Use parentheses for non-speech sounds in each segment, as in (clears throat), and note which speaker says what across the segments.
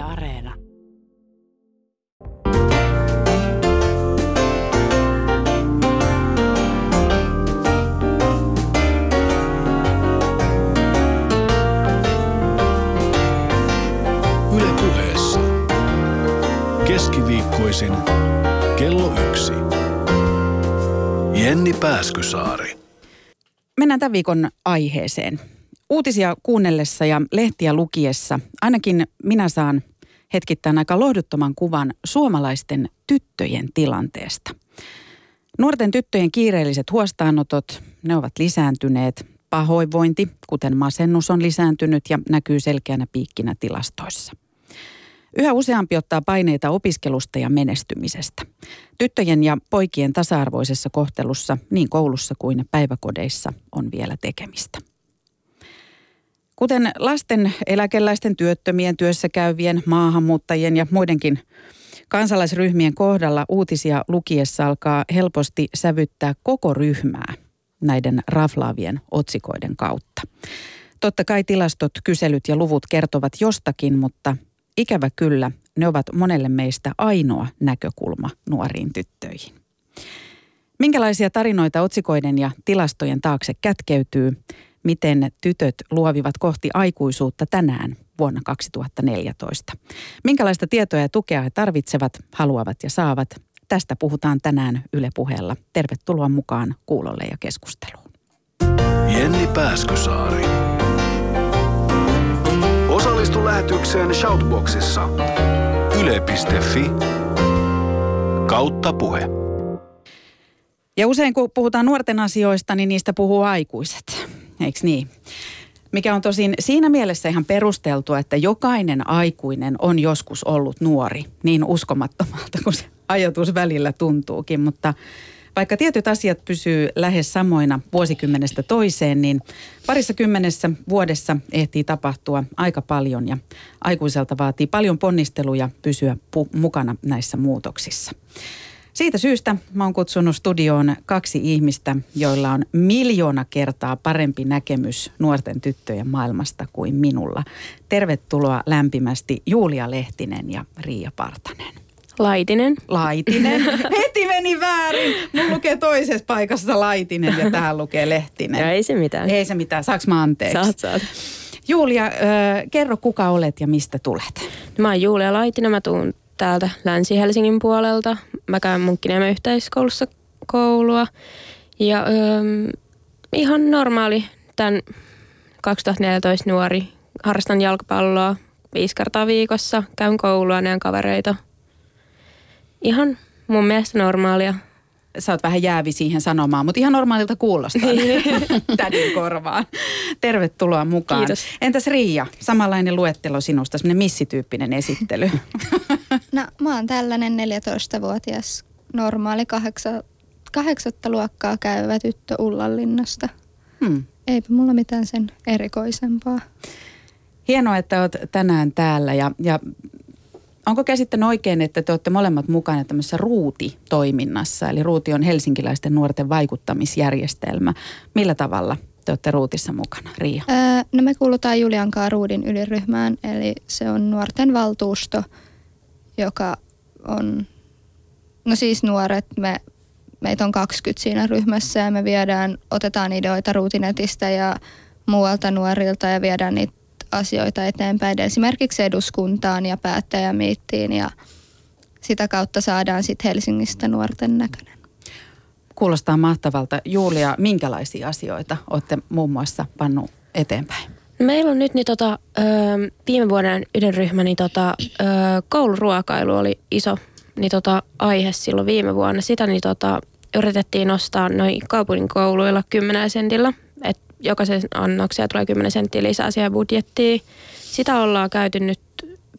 Speaker 1: Yle Areena.
Speaker 2: Yle puheessa. Keskiviikkoisin kello yksi. Jenni Pääskysaari.
Speaker 3: Mennään tämän viikon aiheeseen. Uutisia kuunnellessa ja lehtiä lukiessa ainakin minä saan hetkittäin aika lohduttoman kuvan suomalaisten tyttöjen tilanteesta. Nuorten tyttöjen kiireelliset huostaanotot, ne ovat lisääntyneet. Pahoinvointi, kuten masennus, on lisääntynyt ja näkyy selkeänä piikkinä tilastoissa. Yhä useampi ottaa paineita opiskelusta ja menestymisestä. Tyttöjen ja poikien tasa-arvoisessa kohtelussa niin koulussa kuin päiväkodeissa on vielä tekemistä. Kuten lasten, eläkeläisten, työttömien, työssä käyvien, maahanmuuttajien ja muidenkin kansalaisryhmien kohdalla uutisia lukiessa alkaa helposti sävyttää koko ryhmää näiden raflaavien otsikoiden kautta. Totta kai tilastot, kyselyt ja luvut kertovat jostakin, mutta ikävä kyllä ne ovat monelle meistä ainoa näkökulma nuoriin tyttöihin. Minkälaisia tarinoita otsikoiden ja tilastojen taakse kätkeytyy? Miten tytöt luovivat kohti aikuisuutta tänään vuonna 2014? Minkälaista tietoa ja tukea he tarvitsevat, haluavat ja saavat? Tästä puhutaan tänään Yle Puheella. Tervetuloa mukaan kuulolle ja keskusteluun.
Speaker 2: Jenni Pääskysaari. Osallistu lähetykseen Shoutboxissa. Yle.fi kautta puhe.
Speaker 3: Ja usein kun puhutaan nuorten asioista, niin niistä puhuu aikuiset. Eikö niin? Mikä on tosin siinä mielessä ihan perusteltua, että jokainen aikuinen on joskus ollut nuori, niin uskomattomalta kuin se ajatus välillä tuntuukin. Mutta vaikka tietyt asiat pysyy lähes samoina vuosikymmenestä toiseen, niin parissa kymmenessä vuodessa ehtii tapahtua aika paljon ja aikuiselta vaatii paljon ponnisteluja pysyä pu- mukana näissä muutoksissa. Siitä syystä mä oon kutsunut studioon kaksi ihmistä, joilla on miljoona kertaa parempi näkemys nuorten tyttöjen maailmasta kuin minulla. Tervetuloa lämpimästi Julia Lehtinen ja Riia Partanen.
Speaker 4: Laitinen.
Speaker 3: Laitinen. (laughs) Heti meni väärin. Mun lukee toisessa paikassa Laitinen ja täällä lukee Lehtinen.
Speaker 4: Ja ei se mitään.
Speaker 3: Ei se mitään. Saaks mä anteeksi?
Speaker 4: Saat, saat.
Speaker 3: Julia, äh, kerro kuka olet ja mistä tulet?
Speaker 4: Mä oon Julia Laitinen, mä tuun täältä Länsi-Helsingin puolelta. Mä käyn Munkkiniemen yhteiskoulussa koulua. Ja öö, ihan normaali tämän 2014 nuori. Harrastan jalkapalloa viisi kertaa viikossa. Käyn koulua, näen kavereita. Ihan mun mielestä normaalia.
Speaker 3: Sä oot vähän jäävi siihen sanomaan, mutta ihan normaalilta kuulostaa (laughs) tädin korvaan. Tervetuloa mukaan.
Speaker 4: Kiitos.
Speaker 3: Entäs Riia, samanlainen luettelo sinusta, semmoinen missityyppinen esittely. (laughs)
Speaker 5: No mä oon tällainen 14-vuotias normaali kahdeksa, kahdeksatta luokkaa käyvä tyttö Ullanlinnasta.
Speaker 3: Hmm.
Speaker 5: Eipä mulla mitään sen erikoisempaa.
Speaker 3: Hienoa, että olet tänään täällä ja, ja onko käsittänyt oikein, että te olette molemmat mukana tämmöisessä Ruuti-toiminnassa, eli Ruuti on helsinkiläisten nuorten vaikuttamisjärjestelmä. Millä tavalla te olette Ruutissa mukana, Riia?
Speaker 5: Öö, no me kuulutaan Julian Kaaruudin yliryhmään, eli se on nuorten valtuusto, joka on, no siis nuoret, me, meitä on 20 siinä ryhmässä ja me viedään, otetaan ideoita Ruutinetistä ja muualta nuorilta ja viedään niitä asioita eteenpäin esimerkiksi eduskuntaan ja päättäjämiittiin ja sitä kautta saadaan sitten Helsingistä nuorten näköinen.
Speaker 3: Kuulostaa mahtavalta. Julia, minkälaisia asioita olette muun muassa pannut eteenpäin?
Speaker 4: Meillä on nyt niin tota, ö, viime vuoden ydinryhmä, niin tota, ö, kouluruokailu oli iso niin tota, aihe silloin viime vuonna. Sitä niin tota, yritettiin nostaa noin kaupungin kouluilla 10 sentillä, jokaisen annoksia tulee 10 senttiä lisää siihen budjettiin. Sitä ollaan käyty nyt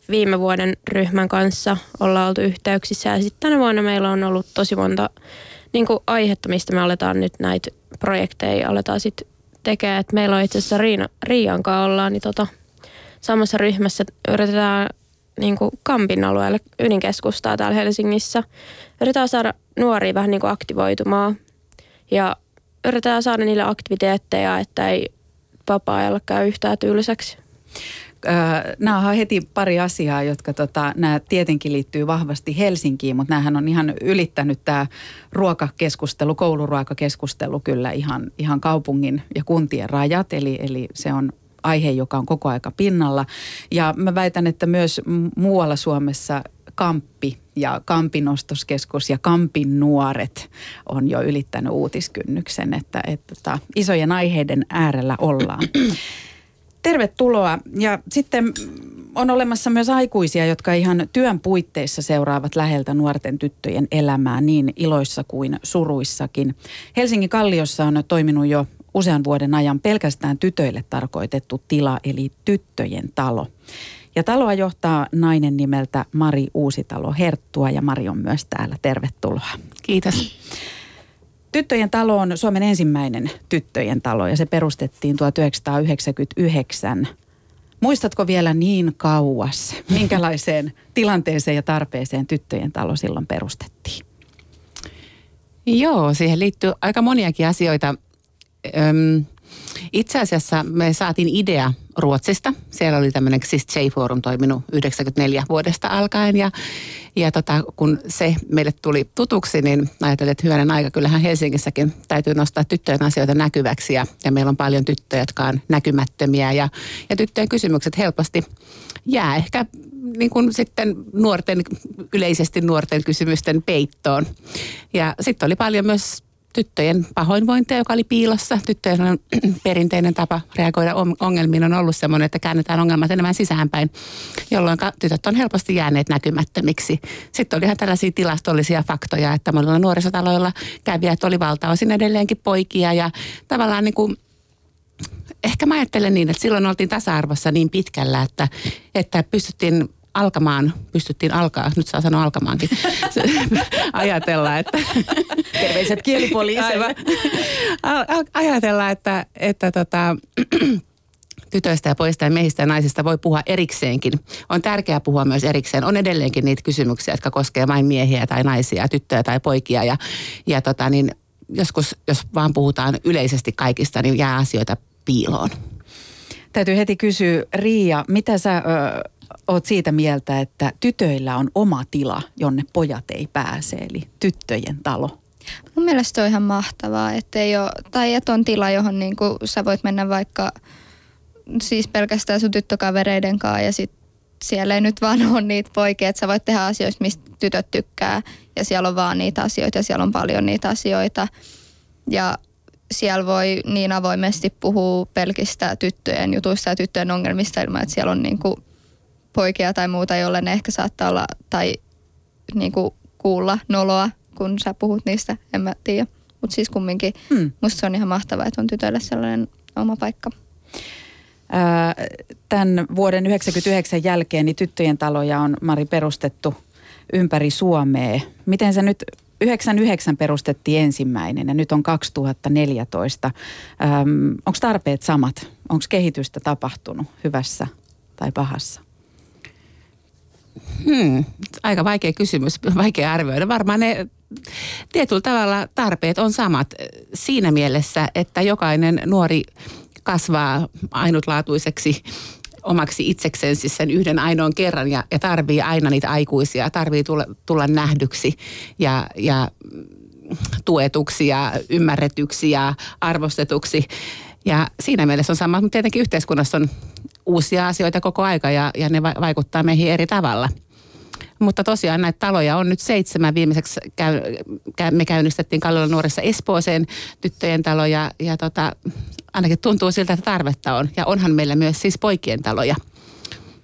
Speaker 4: viime vuoden ryhmän kanssa, ollaan oltu yhteyksissä ja sitten tänä vuonna meillä on ollut tosi monta niin kuin aihetta, mistä me aletaan nyt näitä projekteja aletaan sitten tekemään. Et meillä on itse asiassa Riina, Riian kanssa ollaan niin tota, samassa ryhmässä yritetään niin kuin Kampin alueelle ydinkeskustaa täällä Helsingissä. Yritetään saada nuoria vähän niin kuin aktivoitumaan ja yritetään saada niille aktiviteetteja, että ei vapaa-ajalla käy yhtään tylsäksi.
Speaker 3: Nämä on heti pari asiaa, jotka tota, nämä tietenkin liittyy vahvasti Helsinkiin, mutta näähän on ihan ylittänyt tämä ruokakeskustelu, kouluruokakeskustelu kyllä ihan, ihan kaupungin ja kuntien rajat. Eli, eli se on aihe, joka on koko aika pinnalla. Ja mä väitän, että myös muualla Suomessa Kamppi ja Kampin ostoskeskus ja Kampin nuoret on jo ylittänyt uutiskynnyksen, että, että, että isojen aiheiden äärellä ollaan. (clears throat) Tervetuloa. Ja sitten on olemassa myös aikuisia, jotka ihan työn puitteissa seuraavat läheltä nuorten tyttöjen elämää niin iloissa kuin suruissakin. Helsingin Kalliossa on toiminut jo usean vuoden ajan pelkästään tytöille tarkoitettu tila, eli tyttöjen talo. Ja taloa johtaa nainen nimeltä Mari Uusitalo Herttua ja Mari on myös täällä. Tervetuloa.
Speaker 1: Kiitos.
Speaker 3: Tyttöjen talo on Suomen ensimmäinen tyttöjen talo ja se perustettiin 1999. Muistatko vielä niin kauas, minkälaiseen (laughs) tilanteeseen ja tarpeeseen tyttöjen talo silloin perustettiin?
Speaker 1: Joo, siihen liittyy aika moniakin asioita. Öm, itse asiassa me saatiin idea Ruotsista. Siellä oli tämmöinen siis J-Forum toiminut 94 vuodesta alkaen ja, ja tota, kun se meille tuli tutuksi, niin ajattelin, että hyvänen aika, kyllähän Helsingissäkin täytyy nostaa tyttöjen asioita näkyväksi ja, ja meillä on paljon tyttöjä, jotka on näkymättömiä ja, ja tyttöjen kysymykset helposti jää ehkä niin kuin sitten nuorten, yleisesti nuorten kysymysten peittoon. Ja sitten oli paljon myös tyttöjen pahoinvointia, joka oli piilossa. Tyttöjen (clears throat) perinteinen tapa reagoida ongelmiin on ollut sellainen, että käännetään ongelmat enemmän sisäänpäin, jolloin tytöt on helposti jääneet näkymättömiksi. Sitten oli ihan tällaisia tilastollisia faktoja, että monilla nuorisotaloilla kävijät oli valtaosin edelleenkin poikia ja tavallaan niin kuin ehkä mä ajattelen niin, että silloin oltiin tasa-arvossa niin pitkällä, että, että pystyttiin alkamaan, pystyttiin alkaa, nyt saa sanoa alkamaankin, (laughs) ajatella, että...
Speaker 3: Terveiset kielipoliisille.
Speaker 1: Ajatella, että, että tota, (clears throat) tytöistä ja poista ja miehistä ja naisista voi puhua erikseenkin. On tärkeää puhua myös erikseen. On edelleenkin niitä kysymyksiä, jotka koskevat vain miehiä tai naisia, tyttöjä tai poikia. Ja, ja tota, niin joskus, jos vaan puhutaan yleisesti kaikista, niin jää asioita piiloon.
Speaker 3: Täytyy heti kysyä, Riia, mitä sä ö, oot siitä mieltä, että tytöillä on oma tila, jonne pojat ei pääse, eli tyttöjen talo?
Speaker 5: Mun mielestä on ihan mahtavaa, että ei ole, tai että on tila, johon niin kuin sä voit mennä vaikka siis pelkästään sun tyttökavereiden kanssa ja sit siellä ei nyt vaan (laughs) ole niitä poikia, että sä voit tehdä asioista, mistä tytöt tykkää ja siellä on vaan niitä asioita ja siellä on paljon niitä asioita. Ja siellä voi niin avoimesti puhua pelkistä tyttöjen jutuista ja tyttöjen ongelmista ilman, että siellä on niin kuin poikia tai muuta, jolle ne ehkä saattaa olla tai niin kuin kuulla noloa, kun sä puhut niistä, en mä tiedä. Mutta siis kumminkin hmm. musta se on ihan mahtavaa, että on tytöille sellainen oma paikka.
Speaker 3: Tämän vuoden 1999 jälkeen niin tyttöjen taloja on Mari perustettu ympäri Suomea. Miten se nyt 99 perustettiin ensimmäinen ja nyt on 2014. Onko tarpeet samat? Onko kehitystä tapahtunut hyvässä tai pahassa?
Speaker 1: Hmm, aika vaikea kysymys, (laughs) vaikea arvioida. Varmaan ne tietyllä tavalla tarpeet on samat siinä mielessä, että jokainen nuori kasvaa ainutlaatuiseksi omaksi itsekseen siis sen yhden ainoan kerran ja, ja tarvii aina niitä aikuisia, tarvii tulla, tulla nähdyksi ja, ja tuetuksi ja ymmärretyksi ja arvostetuksi. Ja siinä mielessä on sama, mutta tietenkin yhteiskunnassa on uusia asioita koko aika ja, ja ne vaikuttaa meihin eri tavalla. Mutta tosiaan näitä taloja on nyt seitsemän. Viimeiseksi käy, käy, me käynnistettiin Kalliolla nuoressa Espooseen tyttöjen talo ja, ja tota, ainakin tuntuu siltä, että tarvetta on. Ja onhan meillä myös siis poikien taloja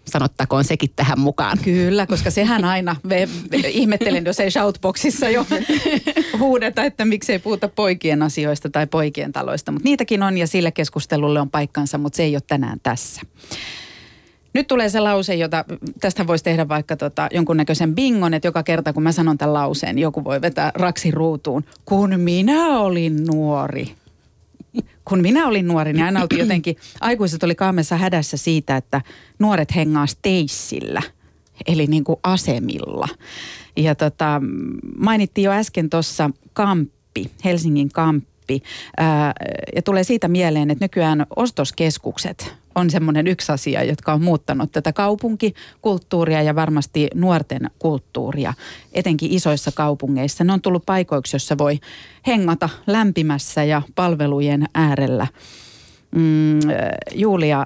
Speaker 1: sanottakoon sekin tähän mukaan.
Speaker 3: Kyllä, koska sehän aina, me, me, ihmettelen, jos ei shoutboxissa jo (laughs) huudeta, että miksei puhuta poikien asioista tai poikien taloista. Mutta niitäkin on ja sillä keskustelulle on paikkansa, mutta se ei ole tänään tässä. Nyt tulee se lause, jota tästä voisi tehdä vaikka tota, jonkunnäköisen bingon, että joka kerta kun mä sanon tämän lauseen, joku voi vetää raksi ruutuun. Kun minä olin nuori kun minä olin nuori, niin aina oltiin jotenkin, aikuiset oli kaamessa hädässä siitä, että nuoret hengaa steissillä, eli niin kuin asemilla. Ja tota, mainittiin jo äsken tuossa Kamppi, Helsingin Kamppi, ja tulee siitä mieleen, että nykyään ostoskeskukset on semmoinen yksi asia, jotka on muuttanut tätä kaupunkikulttuuria ja varmasti nuorten kulttuuria, etenkin isoissa kaupungeissa. Ne on tullut paikoiksi, jossa voi hengata lämpimässä ja palvelujen äärellä. Mm, Julia,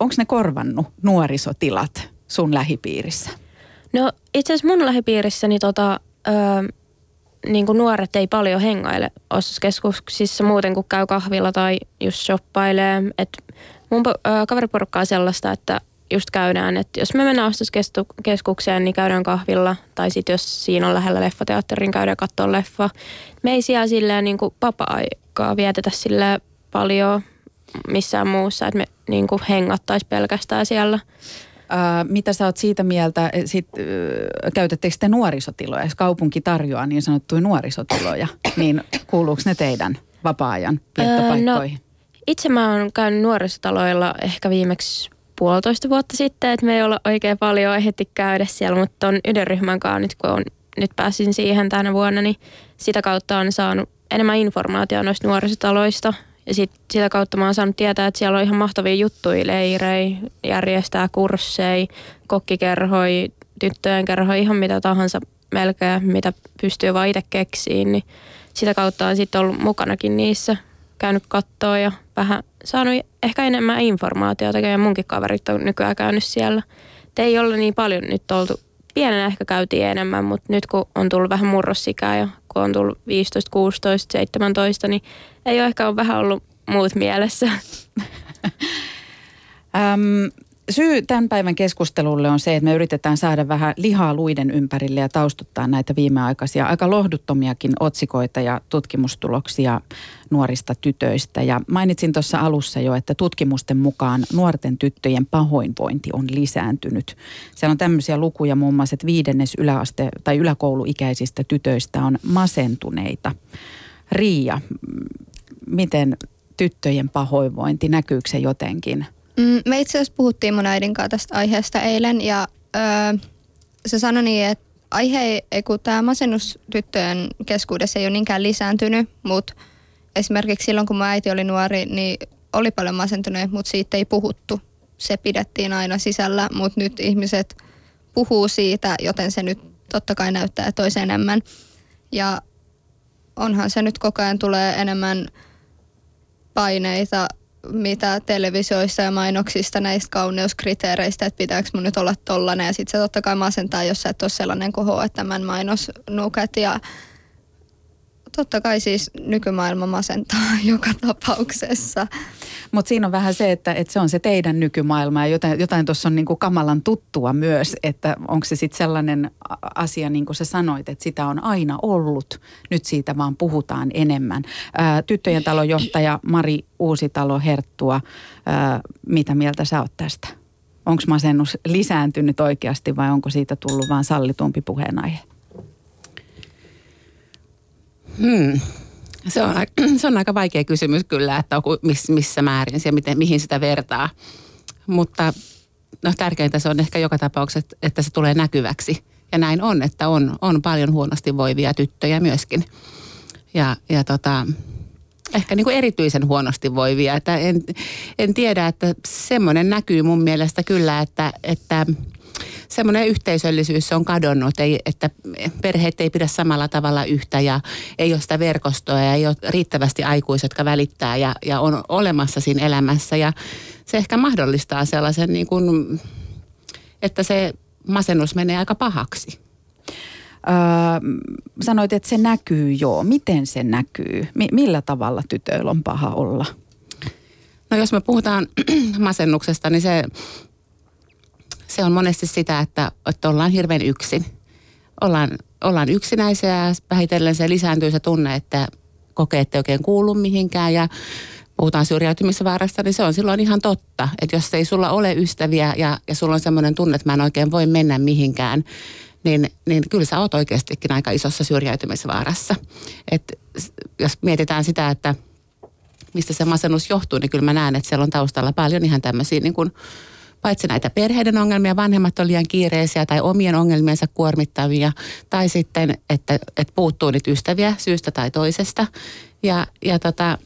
Speaker 3: onko ne korvannut nuorisotilat sun lähipiirissä?
Speaker 4: No itse asiassa mun lähipiirissäni tota, öö, niin kuin nuoret ei paljon hengaile ostoskeskuksissa muuten kuin käy kahvilla tai just shoppailee. Et mun öö, kaveriporukka on sellaista, että just käydään, että jos me mennään ostoskeskukseen, niin käydään kahvilla. Tai sitten jos siinä on lähellä leffateatterin, niin käydään katsoa leffa. Me ei siellä silleen niin kuin vapaa-aikaa vietetä sille paljon missään muussa, että me niin kuin hengattaisi pelkästään siellä.
Speaker 3: Ää, mitä sä oot siitä mieltä, sit, äh, käytettekö te nuorisotiloja, jos kaupunki tarjoaa niin sanottuja nuorisotiloja, niin kuuluuko ne teidän vapaa-ajan viettopaikkoihin? no,
Speaker 4: itse mä oon käynyt nuorisotaloilla ehkä viimeksi puolitoista vuotta sitten, että me ei olla oikein paljon ehti käydä siellä, mutta on yhden kanssa nyt kun on, nyt pääsin siihen tänä vuonna, niin sitä kautta on saanut enemmän informaatiota noista nuorisotaloista – ja sit, sitä kautta mä oon saanut tietää, että siellä on ihan mahtavia juttuja, leirejä, järjestää kursseja, kokkikerhoja, tyttöjen kerhoja, ihan mitä tahansa melkein, mitä pystyy vaan itse keksiin. Niin sitä kautta on sitten ollut mukanakin niissä, käynyt kattoa ja vähän saanut ehkä enemmän informaatiota, ja munkin kaverit on nykyään käynyt siellä. Et ei ole niin paljon nyt oltu, pienenä ehkä käytiin enemmän, mutta nyt kun on tullut vähän murrosikää ja kun on tullut 15, 16, 17, niin ei ole ehkä ole vähän ollut muut mielessä. (laughs)
Speaker 3: syy tämän päivän keskustelulle on se, että me yritetään saada vähän lihaa luiden ympärille ja taustuttaa näitä viimeaikaisia aika lohduttomiakin otsikoita ja tutkimustuloksia nuorista tytöistä. Ja mainitsin tuossa alussa jo, että tutkimusten mukaan nuorten tyttöjen pahoinvointi on lisääntynyt. Siellä on tämmöisiä lukuja muun muassa, että viidennes yläaste- tai yläkouluikäisistä tytöistä on masentuneita. Riia, miten tyttöjen pahoinvointi, näkyykö se jotenkin?
Speaker 5: Mm, me itse asiassa puhuttiin mun äidin kanssa tästä aiheesta eilen ja öö, se sanoi niin, että aihe, ei kun tämä masennus tyttöjen keskuudessa ei ole niinkään lisääntynyt, mutta esimerkiksi silloin kun mun äiti oli nuori, niin oli paljon masentuneet, mutta siitä ei puhuttu. Se pidettiin aina sisällä, mutta nyt ihmiset puhuu siitä, joten se nyt totta kai näyttää toisen enemmän. Ja onhan se nyt koko ajan tulee enemmän paineita, mitä televisioissa ja mainoksista näistä kauneuskriteereistä, että pitääkö mun nyt olla tollanen. Ja sitten se totta kai masentaa, jos sä et ole sellainen koho, että mainosnuket ja totta kai siis nykymaailma masentaa (laughs) joka tapauksessa.
Speaker 3: Mutta siinä on vähän se, että, että se on se teidän nykymaailma ja jotain, jotain tuossa on niinku kamalan tuttua myös, että onko se sitten sellainen asia, niin kuin sä sanoit, että sitä on aina ollut, nyt siitä vaan puhutaan enemmän. Ää, tyttöjen talojohtaja Mari Uusitalo Herttua, ää, mitä mieltä sä oot tästä? Onko masennus lisääntynyt oikeasti vai onko siitä tullut vaan sallitumpi puheenaihe?
Speaker 1: Hmm. Se on, (clears throat) se on aika vaikea kysymys kyllä, että miss, missä määrin ja miten, mihin sitä vertaa. Mutta no, tärkeintä se on ehkä joka tapauksessa, että se tulee näkyväksi. Ja näin on, että on, on paljon huonosti voivia tyttöjä myöskin. Ja, ja tota, ehkä niin kuin erityisen huonosti voivia. Että en, en tiedä, että semmoinen näkyy mun mielestä kyllä, että, että semmoinen yhteisöllisyys on kadonnut, ei, että perheet ei pidä samalla tavalla yhtä ja ei ole sitä verkostoa ja ei ole riittävästi aikuisia, jotka välittää ja, ja on olemassa siinä elämässä. Ja se ehkä mahdollistaa sellaisen, niin kuin, että se masennus menee aika pahaksi.
Speaker 3: Öö, sanoit, että se näkyy jo. Miten se näkyy? M- millä tavalla tytöillä on paha olla?
Speaker 1: No jos me puhutaan (clears throat) masennuksesta, niin se se on monesti sitä, että, että ollaan hirveän yksin. Ollaan, ollaan yksinäisiä ja vähitellen se lisääntyy se tunne, että kokee, että oikein kuulu mihinkään ja puhutaan syrjäytymisvaarasta, niin se on silloin ihan totta. Että jos ei sulla ole ystäviä ja, ja sulla on semmoinen tunne, että mä en oikein voi mennä mihinkään, niin, niin kyllä sä oot oikeastikin aika isossa syrjäytymisvaarassa. Et jos mietitään sitä, että mistä se masennus johtuu, niin kyllä mä näen, että siellä on taustalla paljon ihan tämmöisiä niin kuin paitsi näitä perheiden ongelmia, vanhemmat on liian kiireisiä tai omien ongelmiensa kuormittavia, tai sitten, että, että puuttuu niitä ystäviä syystä tai toisesta. Ja, ja tota,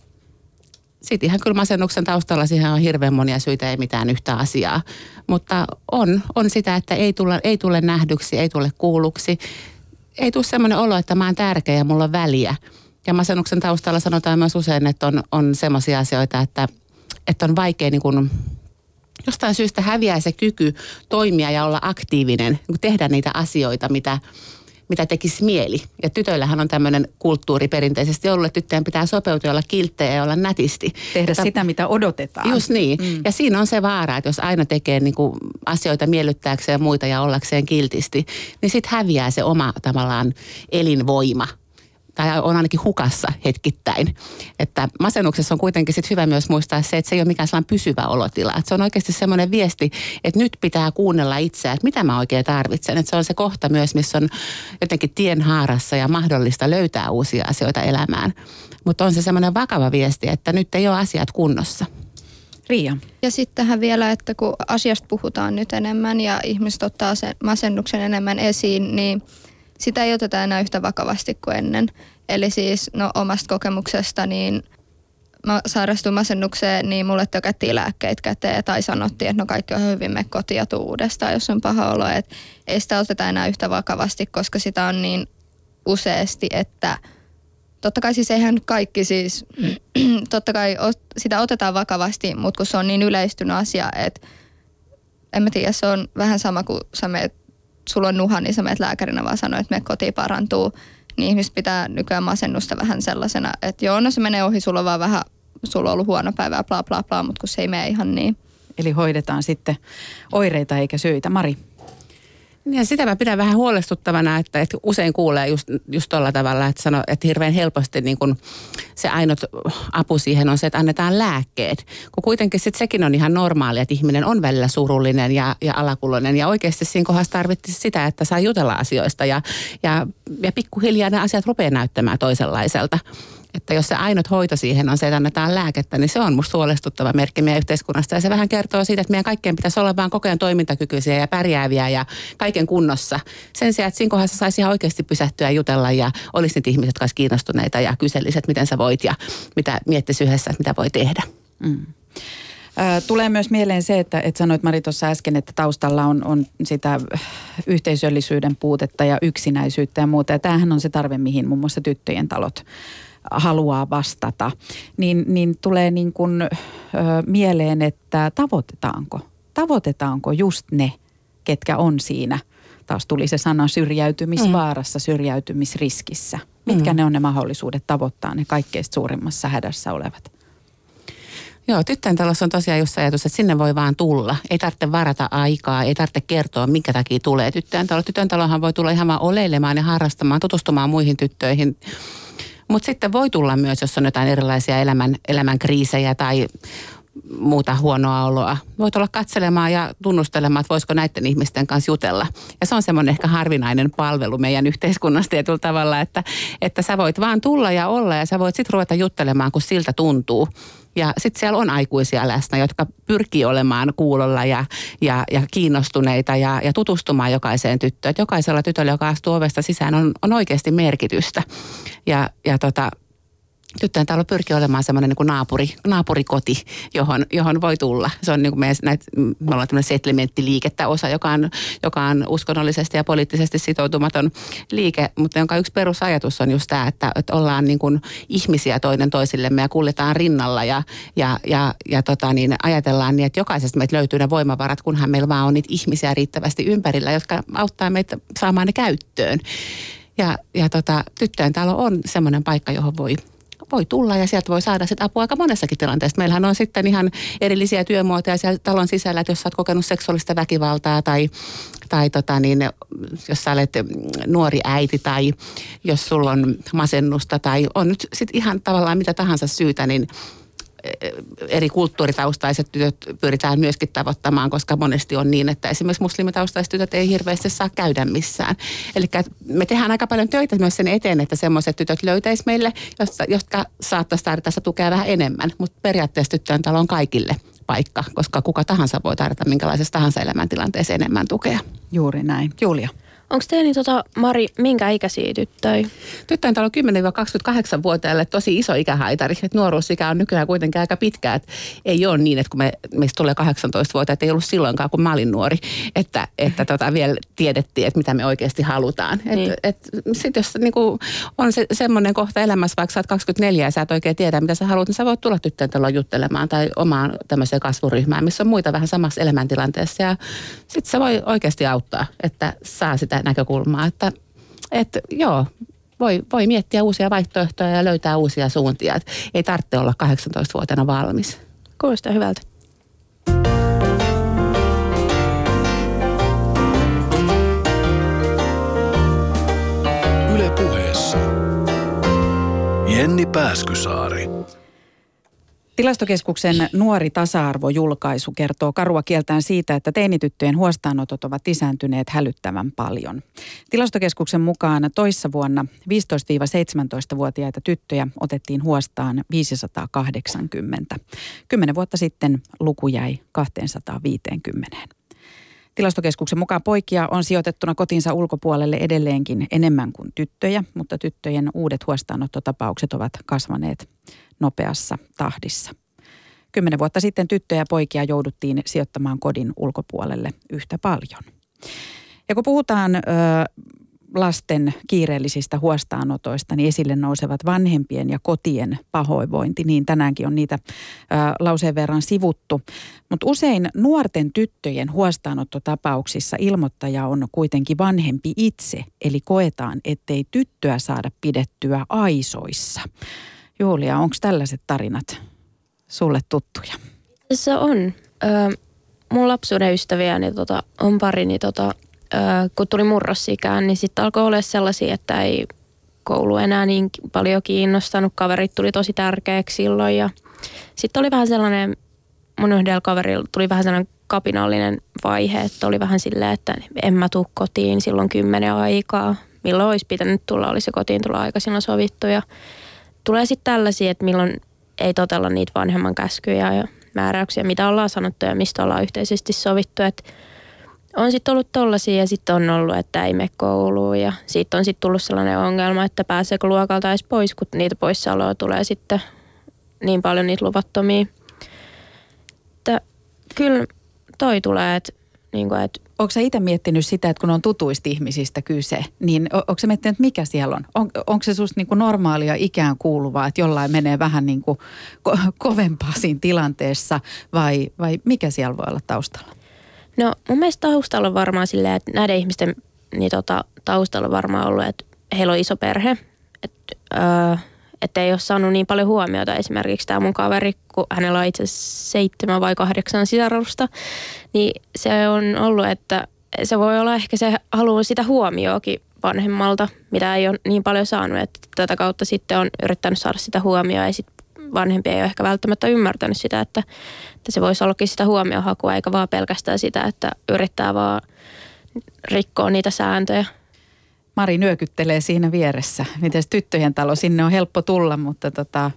Speaker 1: sitten ihan kyllä masennuksen taustalla siihen on hirveän monia syitä, ei mitään yhtä asiaa. Mutta on, on sitä, että ei tule, ei tule nähdyksi, ei tule kuulluksi. Ei tule semmoinen olo, että mä oon tärkeä ja mulla on väliä. Ja masennuksen taustalla sanotaan myös usein, että on, on semmoisia asioita, että, että on vaikea niin kuin, jostain syystä häviää se kyky toimia ja olla aktiivinen, niin tehdä niitä asioita, mitä, mitä tekisi mieli. Ja tytöillähän on tämmöinen kulttuuri perinteisesti ollut, että tyttöjen pitää sopeutua olla kilttejä ja olla nätisti.
Speaker 3: Tehdä
Speaker 1: että,
Speaker 3: sitä, mitä odotetaan.
Speaker 1: Just niin. Mm. Ja siinä on se vaara, että jos aina tekee niin kuin asioita miellyttääkseen muita ja ollakseen kiltisti, niin sitten häviää se oma tavallaan elinvoima – tai on ainakin hukassa hetkittäin. Että masennuksessa on kuitenkin sit hyvä myös muistaa se, että se ei ole mikään sellainen pysyvä olotila. Että se on oikeasti semmoinen viesti, että nyt pitää kuunnella itseä, että mitä mä oikein tarvitsen. Että se on se kohta myös, missä on jotenkin tienhaarassa ja mahdollista löytää uusia asioita elämään. Mutta on se semmoinen vakava viesti, että nyt ei ole asiat kunnossa.
Speaker 3: Riia.
Speaker 5: Ja sittenhän vielä, että kun asiasta puhutaan nyt enemmän ja ihmiset ottaa sen masennuksen enemmän esiin, niin – sitä ei oteta enää yhtä vakavasti kuin ennen. Eli siis no omasta kokemuksesta niin mä sairastuin masennukseen, niin mulle tökättiin lääkkeet käteen tai sanottiin, että no kaikki on hyvin, me kotiin ja uudestaan, jos on paha olo. Että ei sitä oteta enää yhtä vakavasti, koska sitä on niin useasti, että totta kai siis eihän kaikki siis, (clears throat) totta kai sitä otetaan vakavasti, mutta kun se on niin yleistynyt asia, että en mä tiedä, se on vähän sama kuin sä meet sulla on nuha, niin sä menet lääkärinä vaan sanoa, että me kotiin parantuu. Niin ihmiset pitää nykyään masennusta vähän sellaisena, että joo, no se menee ohi, sulla on vaan vähän, sulla on ollut huono päivä, bla bla bla, mutta kun se ei mene ihan niin.
Speaker 3: Eli hoidetaan sitten oireita eikä syitä. Mari?
Speaker 1: Ja sitä mä pidän vähän huolestuttavana, että, että usein kuulee just, just tuolla tavalla, että, sano, että hirveän helposti niin kun se ainut apu siihen on se, että annetaan lääkkeet. Kun kuitenkin sit sekin on ihan normaalia, että ihminen on välillä surullinen ja, ja alakuloinen. Ja oikeasti siinä kohdassa tarvitsisi sitä, että saa jutella asioista ja, ja, ja pikkuhiljaa ne asiat rupeaa näyttämään toisenlaiselta. Että jos se ainut hoito siihen on se, että annetaan lääkettä, niin se on musta huolestuttava merkki meidän yhteiskunnasta. Ja se vähän kertoo siitä, että meidän kaikkien pitäisi olla vaan koko ajan toimintakykyisiä ja pärjääviä ja kaiken kunnossa. Sen sijaan, että siinä kohdassa saisi ihan oikeasti pysähtyä ja jutella ja olisi niitä ihmiset, jotka kiinnostuneita ja kyseliset, miten sä voit ja mitä miettisi yhdessä, että mitä voi tehdä. Mm.
Speaker 3: Tulee myös mieleen se, että, että sanoit Mari tuossa äsken, että taustalla on, on sitä yhteisöllisyyden puutetta ja yksinäisyyttä ja muuta. Ja tämähän on se tarve, mihin muun muassa tyttöjen talot haluaa vastata, niin, niin tulee niin kuin, ö, mieleen, että tavoitetaanko, tavoitetaanko just ne, ketkä on siinä, taas tuli se sana syrjäytymisvaarassa, mm. syrjäytymisriskissä. Mitkä mm. ne on ne mahdollisuudet tavoittaa ne kaikkein suurimmassa hädässä olevat?
Speaker 1: Joo, tyttöjen talossa on tosiaan just ajatus, että sinne voi vaan tulla. Ei tarvitse varata aikaa, ei tarvitse kertoa, minkä takia tulee tyttöjen talo. Tyttöjen talohan voi tulla ihan vaan oleilemaan ja harrastamaan, tutustumaan muihin tyttöihin mutta sitten voi tulla myös, jos on jotain erilaisia elämän, elämän kriisejä tai muuta huonoa oloa. Voit olla katselemaan ja tunnustelemaan, että voisiko näiden ihmisten kanssa jutella. Ja se on semmoinen ehkä harvinainen palvelu meidän yhteiskunnassa tietyllä tavalla, että, että sä voit vaan tulla ja olla ja sä voit sitten ruveta juttelemaan, kun siltä tuntuu. Ja sitten siellä on aikuisia läsnä, jotka pyrkii olemaan kuulolla ja, ja, ja kiinnostuneita ja, ja tutustumaan jokaiseen tyttöön. Että jokaisella tytöllä, joka astuu ovesta sisään, on, on oikeasti merkitystä. Ja, ja tota, tyttöjen talo pyrkii olemaan semmoinen niin kuin naapuri, naapurikoti, johon, johon voi tulla. Se on niin kuin meidän, näitä, me ollaan tämmöinen settlementtiliikettä osa, joka on, joka on uskonnollisesti ja poliittisesti sitoutumaton liike, mutta jonka yksi perusajatus on just tämä, että, että ollaan niin kuin ihmisiä toinen toisillemme ja kuljetaan rinnalla ja, ja, ja, ja tota niin, ajatellaan niin, että jokaisesta meitä löytyy ne voimavarat, kunhan meillä vaan on niitä ihmisiä riittävästi ympärillä, jotka auttaa meitä saamaan ne käyttöön. Ja, ja tota, tyttöjen talo on semmoinen paikka, johon voi voi tulla ja sieltä voi saada sitä apua aika monessakin tilanteessa. Meillähän on sitten ihan erillisiä työmuotoja siellä talon sisällä, että jos sä oot kokenut seksuaalista väkivaltaa tai, tai tota niin, jos sä olet nuori äiti tai jos sulla on masennusta tai on nyt sitten ihan tavallaan mitä tahansa syytä, niin eri kulttuuritaustaiset tytöt pyritään myöskin tavoittamaan, koska monesti on niin, että esimerkiksi muslimitaustaiset tytöt ei hirveästi saa käydä missään. Eli me tehdään aika paljon töitä myös sen eteen, että semmoiset tytöt löytäisi meille, jotka saattaisi tarvita tukea vähän enemmän, mutta periaatteessa tyttöjen talo on kaikille paikka, koska kuka tahansa voi tarvita minkälaisessa tahansa elämäntilanteessa enemmän tukea.
Speaker 3: Juuri näin. Julia.
Speaker 4: Onko teillä niin tota, Mari, minkä ikäisiä tyttöjä?
Speaker 1: Tyttöjen talo 10-28-vuotiaille tosi iso ikähaitari. Että nuoruusikä on nykyään kuitenkin aika pitkä. Että ei ole niin, että kun me, meistä tulee 18-vuotiaat, ei ollut silloinkaan, kun mä olin nuori, että, että (laughs) tota, vielä tiedettiin, että mitä me oikeasti halutaan. Niin. Sitten jos niin kuin, on se, semmoinen kohta elämässä, vaikka sä oot 24 ja sä et oikein tiedä, mitä sä haluat, niin sä voit tulla tyttöjen taloon juttelemaan tai omaan tämmöiseen kasvuryhmään, missä on muita vähän samassa elämäntilanteessa. Ja sitten se voi oikeasti auttaa, että saa sitä näkökulmaa, että, että joo, voi, voi miettiä uusia vaihtoehtoja ja löytää uusia suuntia. Että ei tarvitse olla 18-vuotiaana valmis.
Speaker 4: Kuulostaa hyvältä.
Speaker 2: Yle puheessa. Jenni Pääskysaari.
Speaker 3: Tilastokeskuksen nuori tasa-arvojulkaisu kertoo karua kieltään siitä, että teinityttöjen huostaanotot ovat lisääntyneet hälyttävän paljon. Tilastokeskuksen mukaan toissa vuonna 15-17-vuotiaita tyttöjä otettiin huostaan 580. Kymmenen vuotta sitten luku jäi 250. Tilastokeskuksen mukaan poikia on sijoitettuna kotinsa ulkopuolelle edelleenkin enemmän kuin tyttöjä, mutta tyttöjen uudet huostaanottotapaukset ovat kasvaneet nopeassa tahdissa. Kymmenen vuotta sitten tyttöjä ja poikia jouduttiin sijoittamaan kodin ulkopuolelle yhtä paljon. Ja kun puhutaan ö, lasten kiireellisistä huostaanotoista, niin esille nousevat vanhempien ja kotien pahoinvointi. Niin tänäänkin on niitä ö, lauseen verran sivuttu. Mutta usein nuorten tyttöjen huostaanottotapauksissa ilmoittaja on kuitenkin vanhempi itse, eli koetaan, ettei tyttöä saada pidettyä aisoissa. Julia, onko tällaiset tarinat sulle tuttuja?
Speaker 4: Se on. Ö, mun lapsuuden ystäviä niin tota, on pari, niin tota, ö, kun tuli murrosikään, niin sitten alkoi olla sellaisia, että ei koulu enää niin paljon kiinnostanut. Kaverit tuli tosi tärkeäksi silloin ja sitten oli vähän sellainen, mun yhdellä kaverilla tuli vähän sellainen kapinallinen vaihe, että oli vähän silleen, että en mä tuu kotiin silloin kymmenen aikaa. Milloin olisi pitänyt tulla, olisi se kotiin tulla aika silloin sovittu ja tulee sitten tällaisia, että milloin ei totella niitä vanhemman käskyjä ja määräyksiä, mitä ollaan sanottu ja mistä ollaan yhteisesti sovittu. Että on sitten ollut tollaisia ja sitten on ollut, että ei mene kouluun ja siitä on sitten tullut sellainen ongelma, että pääseekö luokalta edes pois, kun niitä poissaoloja tulee sitten niin paljon niitä luvattomia. Että kyllä toi tulee, että, niin kuin, että
Speaker 3: Onko sä itse miettinyt sitä, että kun on tutuista ihmisistä kyse, niin onko se miettinyt, mikä siellä on? on onko se susta niin kuin normaalia ikään kuuluvaa, että jollain menee vähän niin kuin ko- kovempaa siinä tilanteessa vai, vai mikä siellä voi olla taustalla?
Speaker 4: No mun mielestä taustalla on varmaan silleen, että näiden ihmisten niin tota, taustalla on varmaan ollut, että heillä on iso perhe, että öö, että ei ole saanut niin paljon huomiota. Esimerkiksi tämä mun kaveri, kun hänellä on itse seitsemän vai kahdeksan sisarusta, niin se on ollut, että se voi olla ehkä se haluaa sitä huomioakin vanhemmalta, mitä ei ole niin paljon saanut. Että tätä kautta sitten on yrittänyt saada sitä huomioa ja sitten vanhempi ei ole ehkä välttämättä ymmärtänyt sitä, että, että se voisi ollakin sitä huomiohakua eikä vaan pelkästään sitä, että yrittää vaan rikkoa niitä sääntöjä.
Speaker 3: Mari nyökyttelee siinä vieressä. Miten tyttöjen talo, sinne on helppo tulla, mutta tota,